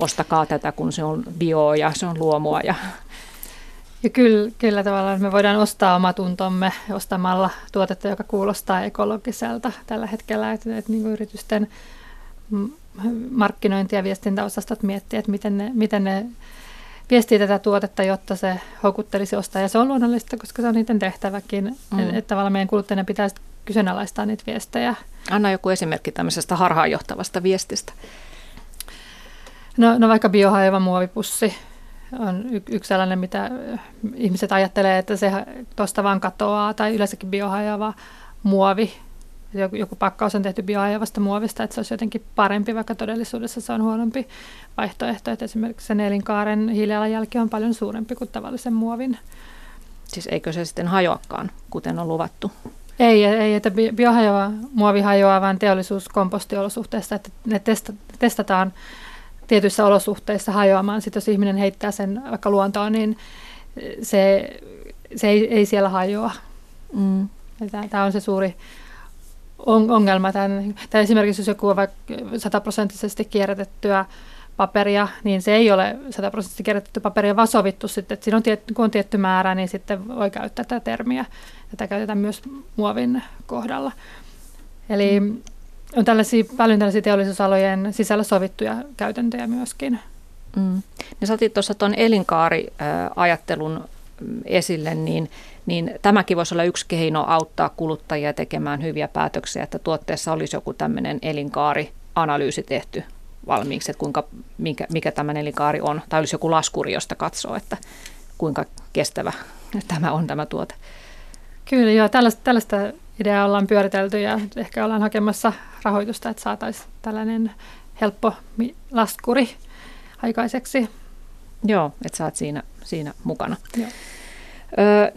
Ostakaa tätä, kun se on bio ja se on luomua. Ja... Ja kyllä, kyllä tavallaan me voidaan ostaa omatuntomme ostamalla tuotetta, joka kuulostaa ekologiselta tällä hetkellä. Että, että niin yritysten markkinointi- ja viestintäosastot miettii, että miten ne, miten ne viestii tätä tuotetta, jotta se houkuttelisi ostaa. Ja se on luonnollista, koska se on niiden tehtäväkin, mm. että, että tavallaan meidän kuluttajien pitäisi kyseenalaistaa niitä viestejä. Anna joku esimerkki tämmöisestä harhaanjohtavasta viestistä. No, no vaikka biohajoava muovipussi on y- yksi sellainen, mitä ihmiset ajattelee, että se tuosta vaan katoaa, tai yleensäkin biohajoava muovi joku, joku pakkaus on tehty bioajavasta muovista, että se olisi jotenkin parempi, vaikka todellisuudessa se on huonompi vaihtoehto. Että esimerkiksi sen elinkaaren hiilijalanjälki on paljon suurempi kuin tavallisen muovin. Siis eikö se sitten hajoakaan, kuten on luvattu? Ei, ei että biohajoava muovi hajoaa vain teollisuuskompostiolosuhteissa, että ne testa, testataan tietyissä olosuhteissa hajoamaan. Sitten jos ihminen heittää sen vaikka luontoon, niin se, se ei, ei siellä hajoa. Mm. Tämä on se suuri ongelma. Tämän, tai esimerkiksi jos joku on vaikka sataprosenttisesti kierrätettyä paperia, niin se ei ole sataprosenttisesti kierrätetty paperia, vaan sovittu sitten, että siinä on tietty, kun on tietty määrä, niin sitten voi käyttää tätä termiä. Tätä käytetään myös muovin kohdalla. Eli mm. On tällaisia, paljon tällaisia teollisuusalojen sisällä sovittuja käytäntöjä myöskin. Mm. Ja sä otit tuossa tuon elinkaariajattelun esille, niin niin tämäkin voisi olla yksi keino auttaa kuluttajia tekemään hyviä päätöksiä, että tuotteessa olisi joku tämmöinen elinkaarianalyysi tehty valmiiksi, että kuinka, mikä, mikä tämä elinkaari on, tai olisi joku laskuri, josta katsoo, että kuinka kestävä [laughs] tämä on tämä tuote. Kyllä joo, tällaista, tällaista ideaa ollaan pyöritelty ja ehkä ollaan hakemassa rahoitusta, että saataisiin tällainen helppo laskuri aikaiseksi. Joo, että sä oot siinä, siinä mukana. Joo.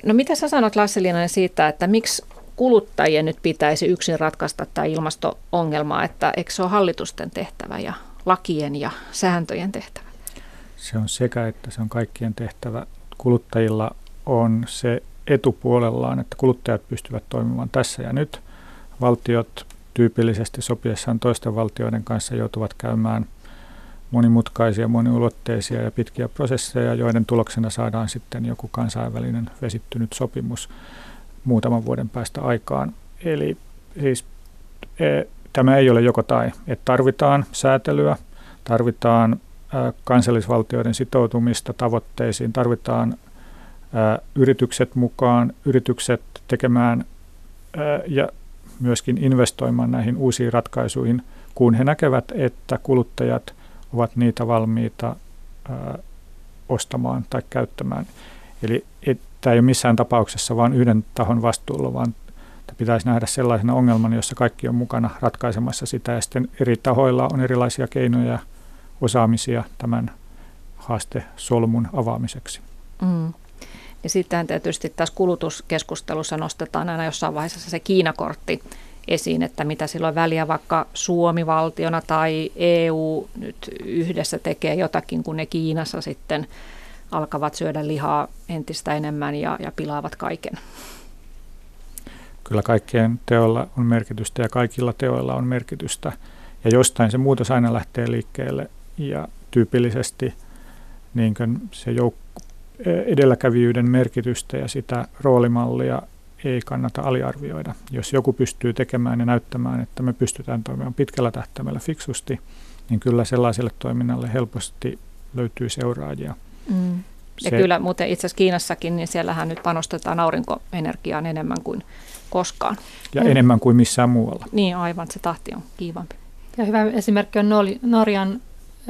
No mitä sä sanot Lasselinainen siitä, että miksi kuluttajien nyt pitäisi yksin ratkaista tämä ilmasto-ongelma, että eikö se ole hallitusten tehtävä ja lakien ja sääntöjen tehtävä? Se on sekä, että se on kaikkien tehtävä. Kuluttajilla on se etupuolellaan, että kuluttajat pystyvät toimimaan tässä ja nyt. Valtiot tyypillisesti sopiessaan toisten valtioiden kanssa joutuvat käymään – monimutkaisia, moniulotteisia ja pitkiä prosesseja, joiden tuloksena saadaan sitten joku kansainvälinen vesittynyt sopimus muutaman vuoden päästä aikaan. Eli siis e, tämä ei ole joko tai, että tarvitaan säätelyä, tarvitaan kansallisvaltioiden sitoutumista tavoitteisiin, tarvitaan yritykset mukaan, yritykset tekemään ja myöskin investoimaan näihin uusiin ratkaisuihin, kun he näkevät, että kuluttajat ovat niitä valmiita ostamaan tai käyttämään. Eli tämä ei ole missään tapauksessa vain yhden tahon vastuulla, vaan pitäisi nähdä sellaisena ongelmana, jossa kaikki on mukana ratkaisemassa sitä ja sitten eri tahoilla on erilaisia keinoja osaamisia tämän haastesolmun avaamiseksi. Mm. Ja sitten tietysti tässä kulutuskeskustelussa nostetaan aina jossain vaiheessa se Kiinakortti esiin, että mitä silloin väliä vaikka Suomi valtiona tai EU nyt yhdessä tekee jotakin, kun ne Kiinassa sitten alkavat syödä lihaa entistä enemmän ja, ja pilaavat kaiken. Kyllä kaikkien teoilla on merkitystä ja kaikilla teoilla on merkitystä. Ja jostain se muutos aina lähtee liikkeelle ja tyypillisesti niin se jouk- edelläkävijyyden merkitystä ja sitä roolimallia ei kannata aliarvioida. Jos joku pystyy tekemään ja näyttämään, että me pystytään toimimaan pitkällä tähtäimellä fiksusti, niin kyllä sellaiselle toiminnalle helposti löytyy seuraajia. Mm. Ja Se, kyllä muuten itse asiassa Kiinassakin, niin siellähän nyt panostetaan aurinkoenergiaan enemmän kuin koskaan. Ja mm. enemmän kuin missään muualla. Niin aivan, se tahti on kiivampi. Ja hyvä esimerkki on Norjan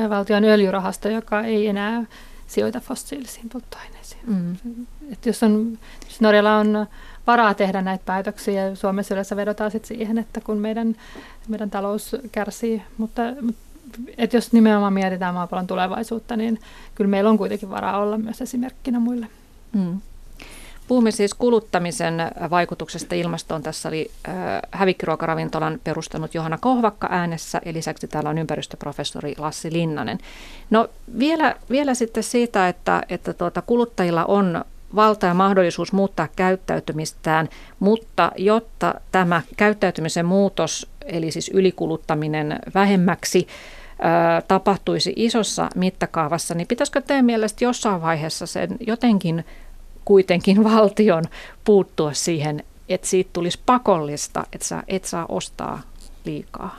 valtion öljyrahasto, joka ei enää sijoita fossiilisiin polttoaineisiin. Mm. Et jos, on, jos Norjalla on varaa tehdä näitä päätöksiä, Suomessa yleensä vedotaan sit siihen, että kun meidän, meidän talous kärsii, mutta et jos nimenomaan mietitään maapallon tulevaisuutta, niin kyllä meillä on kuitenkin varaa olla myös esimerkkinä muille. Mm. Puhumme siis kuluttamisen vaikutuksesta ilmastoon. Tässä oli äh, hävikkiruokaravintolan perustanut Johanna Kohvakka äänessä ja lisäksi täällä on ympäristöprofessori Lassi Linnanen. No vielä, vielä sitten siitä, että, että tuota, kuluttajilla on valta ja mahdollisuus muuttaa käyttäytymistään, mutta jotta tämä käyttäytymisen muutos, eli siis ylikuluttaminen vähemmäksi, tapahtuisi isossa mittakaavassa, niin pitäisikö teidän mielestä jossain vaiheessa sen jotenkin kuitenkin valtion puuttua siihen, että siitä tulisi pakollista, että sä et saa ostaa liikaa?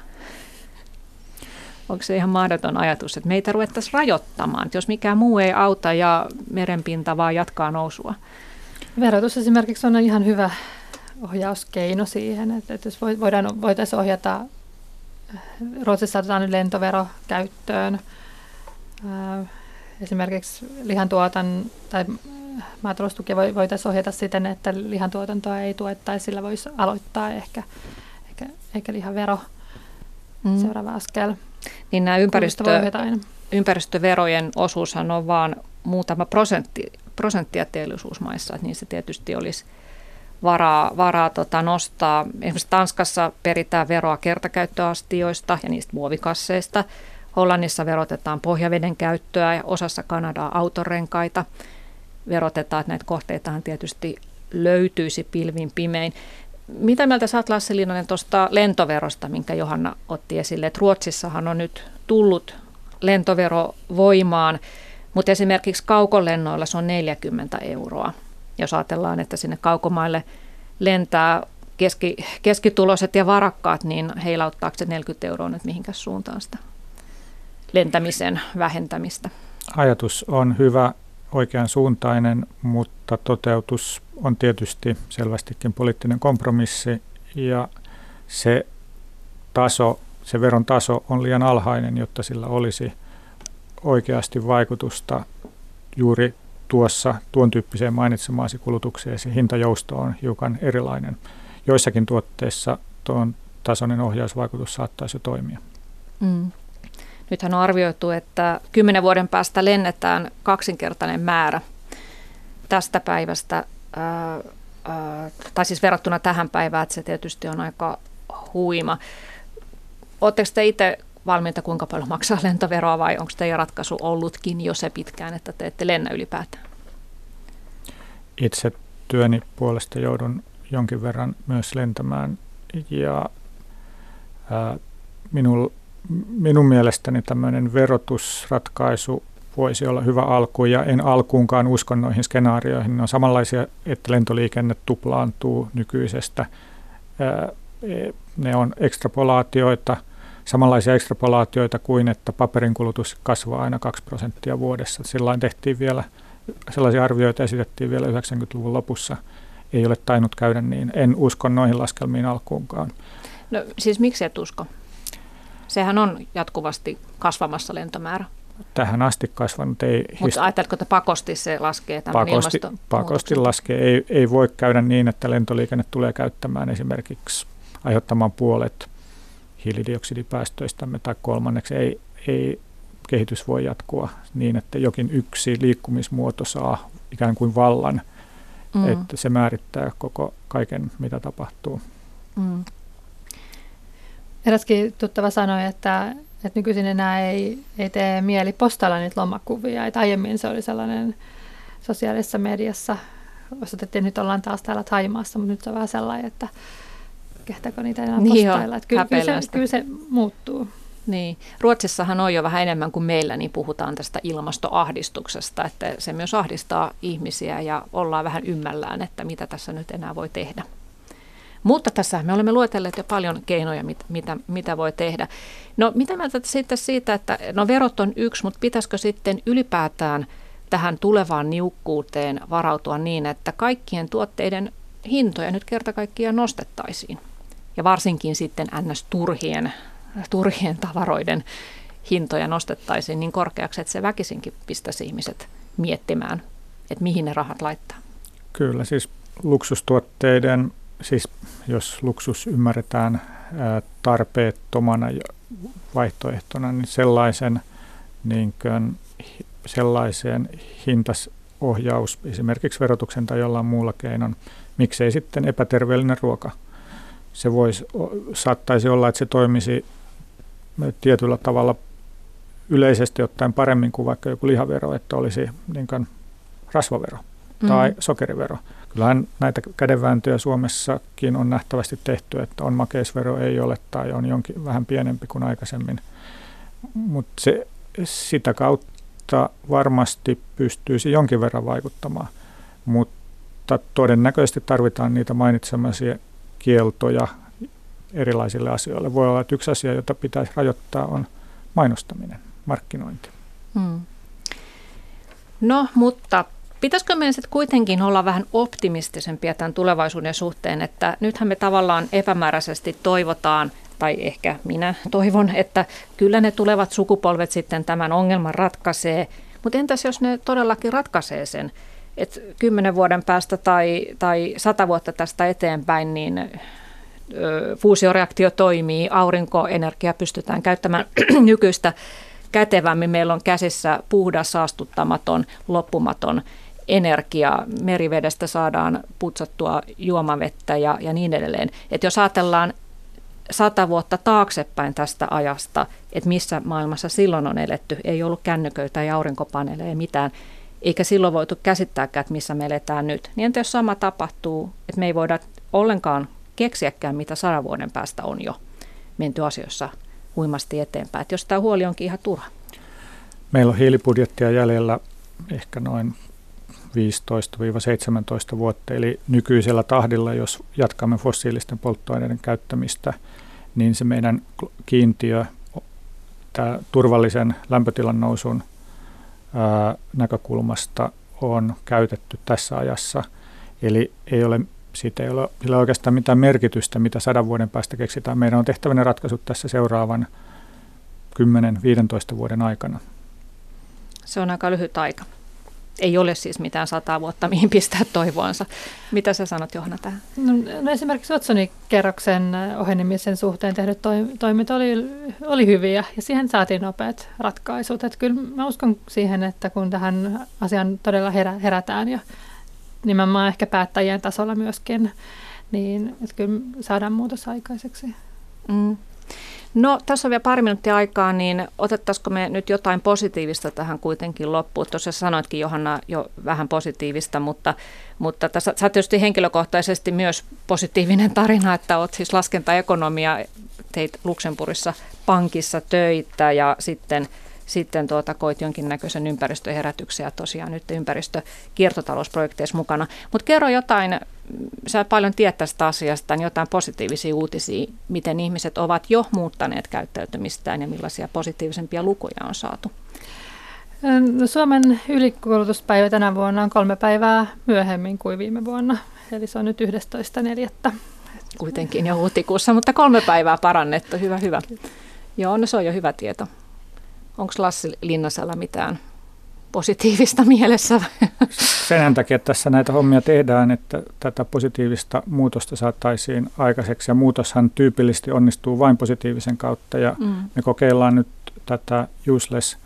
Onko se ihan mahdoton ajatus, että meitä ruvettaisiin rajoittamaan, että jos mikään muu ei auta ja merenpinta vaan jatkaa nousua? Verotus esimerkiksi on ihan hyvä ohjauskeino siihen, että, että jos voidaan, voitaisiin ohjata, Ruotsissa otetaan lentovero käyttöön, esimerkiksi lihantuotan tai maataloustukia voitaisiin ohjata siten, että lihantuotantoa ei tuettaisi, sillä voisi aloittaa ehkä, ehkä, ehkä lihavero mm. seuraava askel. Niin nämä ympäristö, ympäristöverojen osuushan on vain muutama prosentti, prosenttia teollisuusmaissa, että niissä tietysti olisi varaa, varaa tota nostaa. Esimerkiksi Tanskassa peritään veroa kertakäyttöastioista ja niistä muovikasseista. Hollannissa verotetaan pohjaveden käyttöä ja osassa Kanadaa autorenkaita verotetaan, että näitä kohteitahan tietysti löytyisi pilvin pimein. Mitä mieltä sä oot Lassi Linnanen tuosta lentoverosta, minkä Johanna otti esille, että Ruotsissahan on nyt tullut lentovero voimaan, mutta esimerkiksi kaukolennoilla se on 40 euroa. Jos ajatellaan, että sinne kaukomaille lentää keski, keskituloiset ja varakkaat, niin heilauttaako se 40 euroa nyt mihinkäs suuntaan sitä lentämisen vähentämistä? Ajatus on hyvä oikean suuntainen, mutta toteutus on tietysti selvästikin poliittinen kompromissi ja se taso, se veron taso on liian alhainen, jotta sillä olisi oikeasti vaikutusta juuri tuossa tuon tyyppiseen mainitsemaasi kulutukseen. Se hintajousto on hiukan erilainen. Joissakin tuotteissa tuon tasoinen ohjausvaikutus saattaisi jo toimia. Mm. Nythän on arvioitu, että kymmenen vuoden päästä lennetään kaksinkertainen määrä tästä päivästä, ää, ää, tai siis verrattuna tähän päivään, että se tietysti on aika huima. Oletteko te itse valmiita kuinka paljon maksaa lentoveroa vai onko teidän ratkaisu ollutkin jo se pitkään, että te ette lennä ylipäätään? Itse työni puolesta joudun jonkin verran myös lentämään ja ää, minulla minun mielestäni tämmöinen verotusratkaisu voisi olla hyvä alku ja en alkuunkaan usko noihin skenaarioihin. Ne on samanlaisia, että lentoliikenne tuplaantuu nykyisestä. E, ne on ekstrapolaatioita, samanlaisia ekstrapolaatioita kuin, että paperin kulutus kasvaa aina 2 prosenttia vuodessa. Silloin tehtiin vielä, sellaisia arvioita esitettiin vielä 90-luvun lopussa. Ei ole tainnut käydä niin. En usko noihin laskelmiin alkuunkaan. No siis miksi et usko? Sehän on jatkuvasti kasvamassa lentomäärä. Tähän asti kasvanut ei... Mutta ajatteletko, että pakosti se laskee tämän pakosti, pakosti laskee. Ei, ei voi käydä niin, että lentoliikenne tulee käyttämään esimerkiksi aiheuttamaan puolet hiilidioksidipäästöistämme tai kolmanneksi ei, ei kehitys voi jatkua niin, että jokin yksi liikkumismuoto saa ikään kuin vallan, mm. että se määrittää koko kaiken, mitä tapahtuu. Mm. Eräskin tuttava sanoi, että, että nykyisin enää ei, ei tee mieli postailla niitä lomakuvia. Että aiemmin se oli sellainen sosiaalisessa mediassa, osoitettiin, nyt ollaan taas täällä Taimaassa, mutta nyt se on vähän sellainen, että kehtääkö niitä enää niin postailla. Että kyllä, kyllä, se, kyllä se muuttuu. Niin. Ruotsissahan on jo vähän enemmän kuin meillä, niin puhutaan tästä ilmastoahdistuksesta, että se myös ahdistaa ihmisiä ja ollaan vähän ymmällään, että mitä tässä nyt enää voi tehdä. Mutta tässä me olemme luetelleet jo paljon keinoja, mit, mitä, mitä voi tehdä. No mitä mieltä sitten siitä, että no verot on yksi, mutta pitäisikö sitten ylipäätään tähän tulevaan niukkuuteen varautua niin, että kaikkien tuotteiden hintoja nyt kerta kaikkiaan nostettaisiin? Ja varsinkin sitten ns. turhien turhien tavaroiden hintoja nostettaisiin niin korkeaksi, että se väkisinkin pistäisi ihmiset miettimään, että mihin ne rahat laittaa. Kyllä, siis luksustuotteiden, siis jos luksus ymmärretään tarpeettomana vaihtoehtona, niin sellaisen, niin kuin, sellaiseen hintasohjaus esimerkiksi verotuksen tai jollain muulla keinon, miksei sitten epäterveellinen ruoka. Se voisi, saattaisi olla, että se toimisi tietyllä tavalla yleisesti ottaen paremmin kuin vaikka joku lihavero, että olisi niin kuin rasvavero tai mm. sokerivero. Kyllähän näitä kädenvääntöjä Suomessakin on nähtävästi tehty, että on makeisvero, ei ole tai on jonkin vähän pienempi kuin aikaisemmin. Mutta sitä kautta varmasti pystyisi jonkin verran vaikuttamaan, mutta todennäköisesti tarvitaan niitä mainitsemaisia kieltoja erilaisille asioille. Voi olla, että yksi asia, jota pitäisi rajoittaa, on mainostaminen, markkinointi. Hmm. No, mutta Pitäisikö meidän sitten kuitenkin olla vähän optimistisempia tämän tulevaisuuden suhteen, että nythän me tavallaan epämääräisesti toivotaan, tai ehkä minä toivon, että kyllä ne tulevat sukupolvet sitten tämän ongelman ratkaisee, mutta entäs jos ne todellakin ratkaisee sen, että kymmenen vuoden päästä tai, tai sata vuotta tästä eteenpäin, niin ö, fuusioreaktio toimii, aurinkoenergia pystytään käyttämään [clears throat] nykyistä kätevämmin. Meillä on käsissä puhdas, saastuttamaton, loppumaton energia, merivedestä saadaan putsattua juomavettä ja, ja niin edelleen. Et jos ajatellaan sata vuotta taaksepäin tästä ajasta, että missä maailmassa silloin on eletty, ei ollut kännyköitä ja aurinkopaneeleja mitään, eikä silloin voitu käsittääkään, että missä me eletään nyt. Niin entä jos sama tapahtuu, että me ei voida ollenkaan keksiäkään, mitä sadan vuoden päästä on jo menty asioissa huimasti eteenpäin. Että jos tämä huoli onkin ihan turha. Meillä on hiilibudjettia jäljellä ehkä noin 15-17 vuotta, eli nykyisellä tahdilla, jos jatkamme fossiilisten polttoaineiden käyttämistä, niin se meidän kiintiö tämä turvallisen lämpötilan nousun ää, näkökulmasta on käytetty tässä ajassa. Eli ei ole, siitä ei ole, sillä oikeastaan mitään merkitystä, mitä sadan vuoden päästä keksitään. Meidän on tehtävä ne ratkaisut tässä seuraavan 10-15 vuoden aikana. Se on aika lyhyt aika ei ole siis mitään sata vuotta, mihin pistää toivoansa. Mitä sä sanot Johanna tähän? No, no esimerkiksi Watsonin kerroksen ohenemisen suhteen tehdyt toimet oli, oli hyviä ja siihen saatiin nopeat ratkaisut. Et kyllä mä uskon siihen, että kun tähän asiaan todella herä, herätään ja nimenomaan ehkä päättäjien tasolla myöskin, niin että kyllä saadaan muutos aikaiseksi. Mm. No tässä on vielä pari minuuttia aikaa, niin otettaisiko me nyt jotain positiivista tähän kuitenkin loppuun? Tuossa sanoitkin Johanna jo vähän positiivista, mutta, mutta tässä, sä tietysti henkilökohtaisesti myös positiivinen tarina, että olet siis laskentaekonomia, teit Luxemburgissa pankissa töitä ja sitten sitten tuota, koit jonkinnäköisen ympäristöherätyksen ja tosiaan nyt ympäristökiertotalousprojekteissa mukana. Mutta kerro jotain, sä paljon tiedät tästä asiasta, niin jotain positiivisia uutisia, miten ihmiset ovat jo muuttaneet käyttäytymistään ja millaisia positiivisempia lukuja on saatu. No, Suomen ylikulutuspäivä tänä vuonna on kolme päivää myöhemmin kuin viime vuonna, eli se on nyt 11.4. Kuitenkin jo huhtikuussa, mutta kolme päivää parannettu, hyvä hyvä. Joo, no se on jo hyvä tieto. Onko Lassi Linnasella mitään positiivista mielessä? Sen takia että tässä näitä hommia tehdään, että tätä positiivista muutosta saataisiin aikaiseksi. Ja muutoshan tyypillisesti onnistuu vain positiivisen kautta. Ja mm. me kokeillaan nyt tätä useless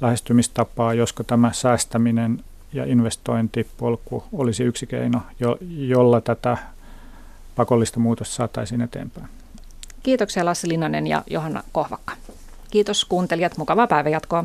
lähestymistapaa, josko tämä säästäminen ja investointipolku olisi yksi keino, jo, jolla tätä pakollista muutosta saataisiin eteenpäin. Kiitoksia Lassi Linnanen ja Johanna Kohvakka. Kiitos kuuntelijat, mukavaa päivänjatkoa.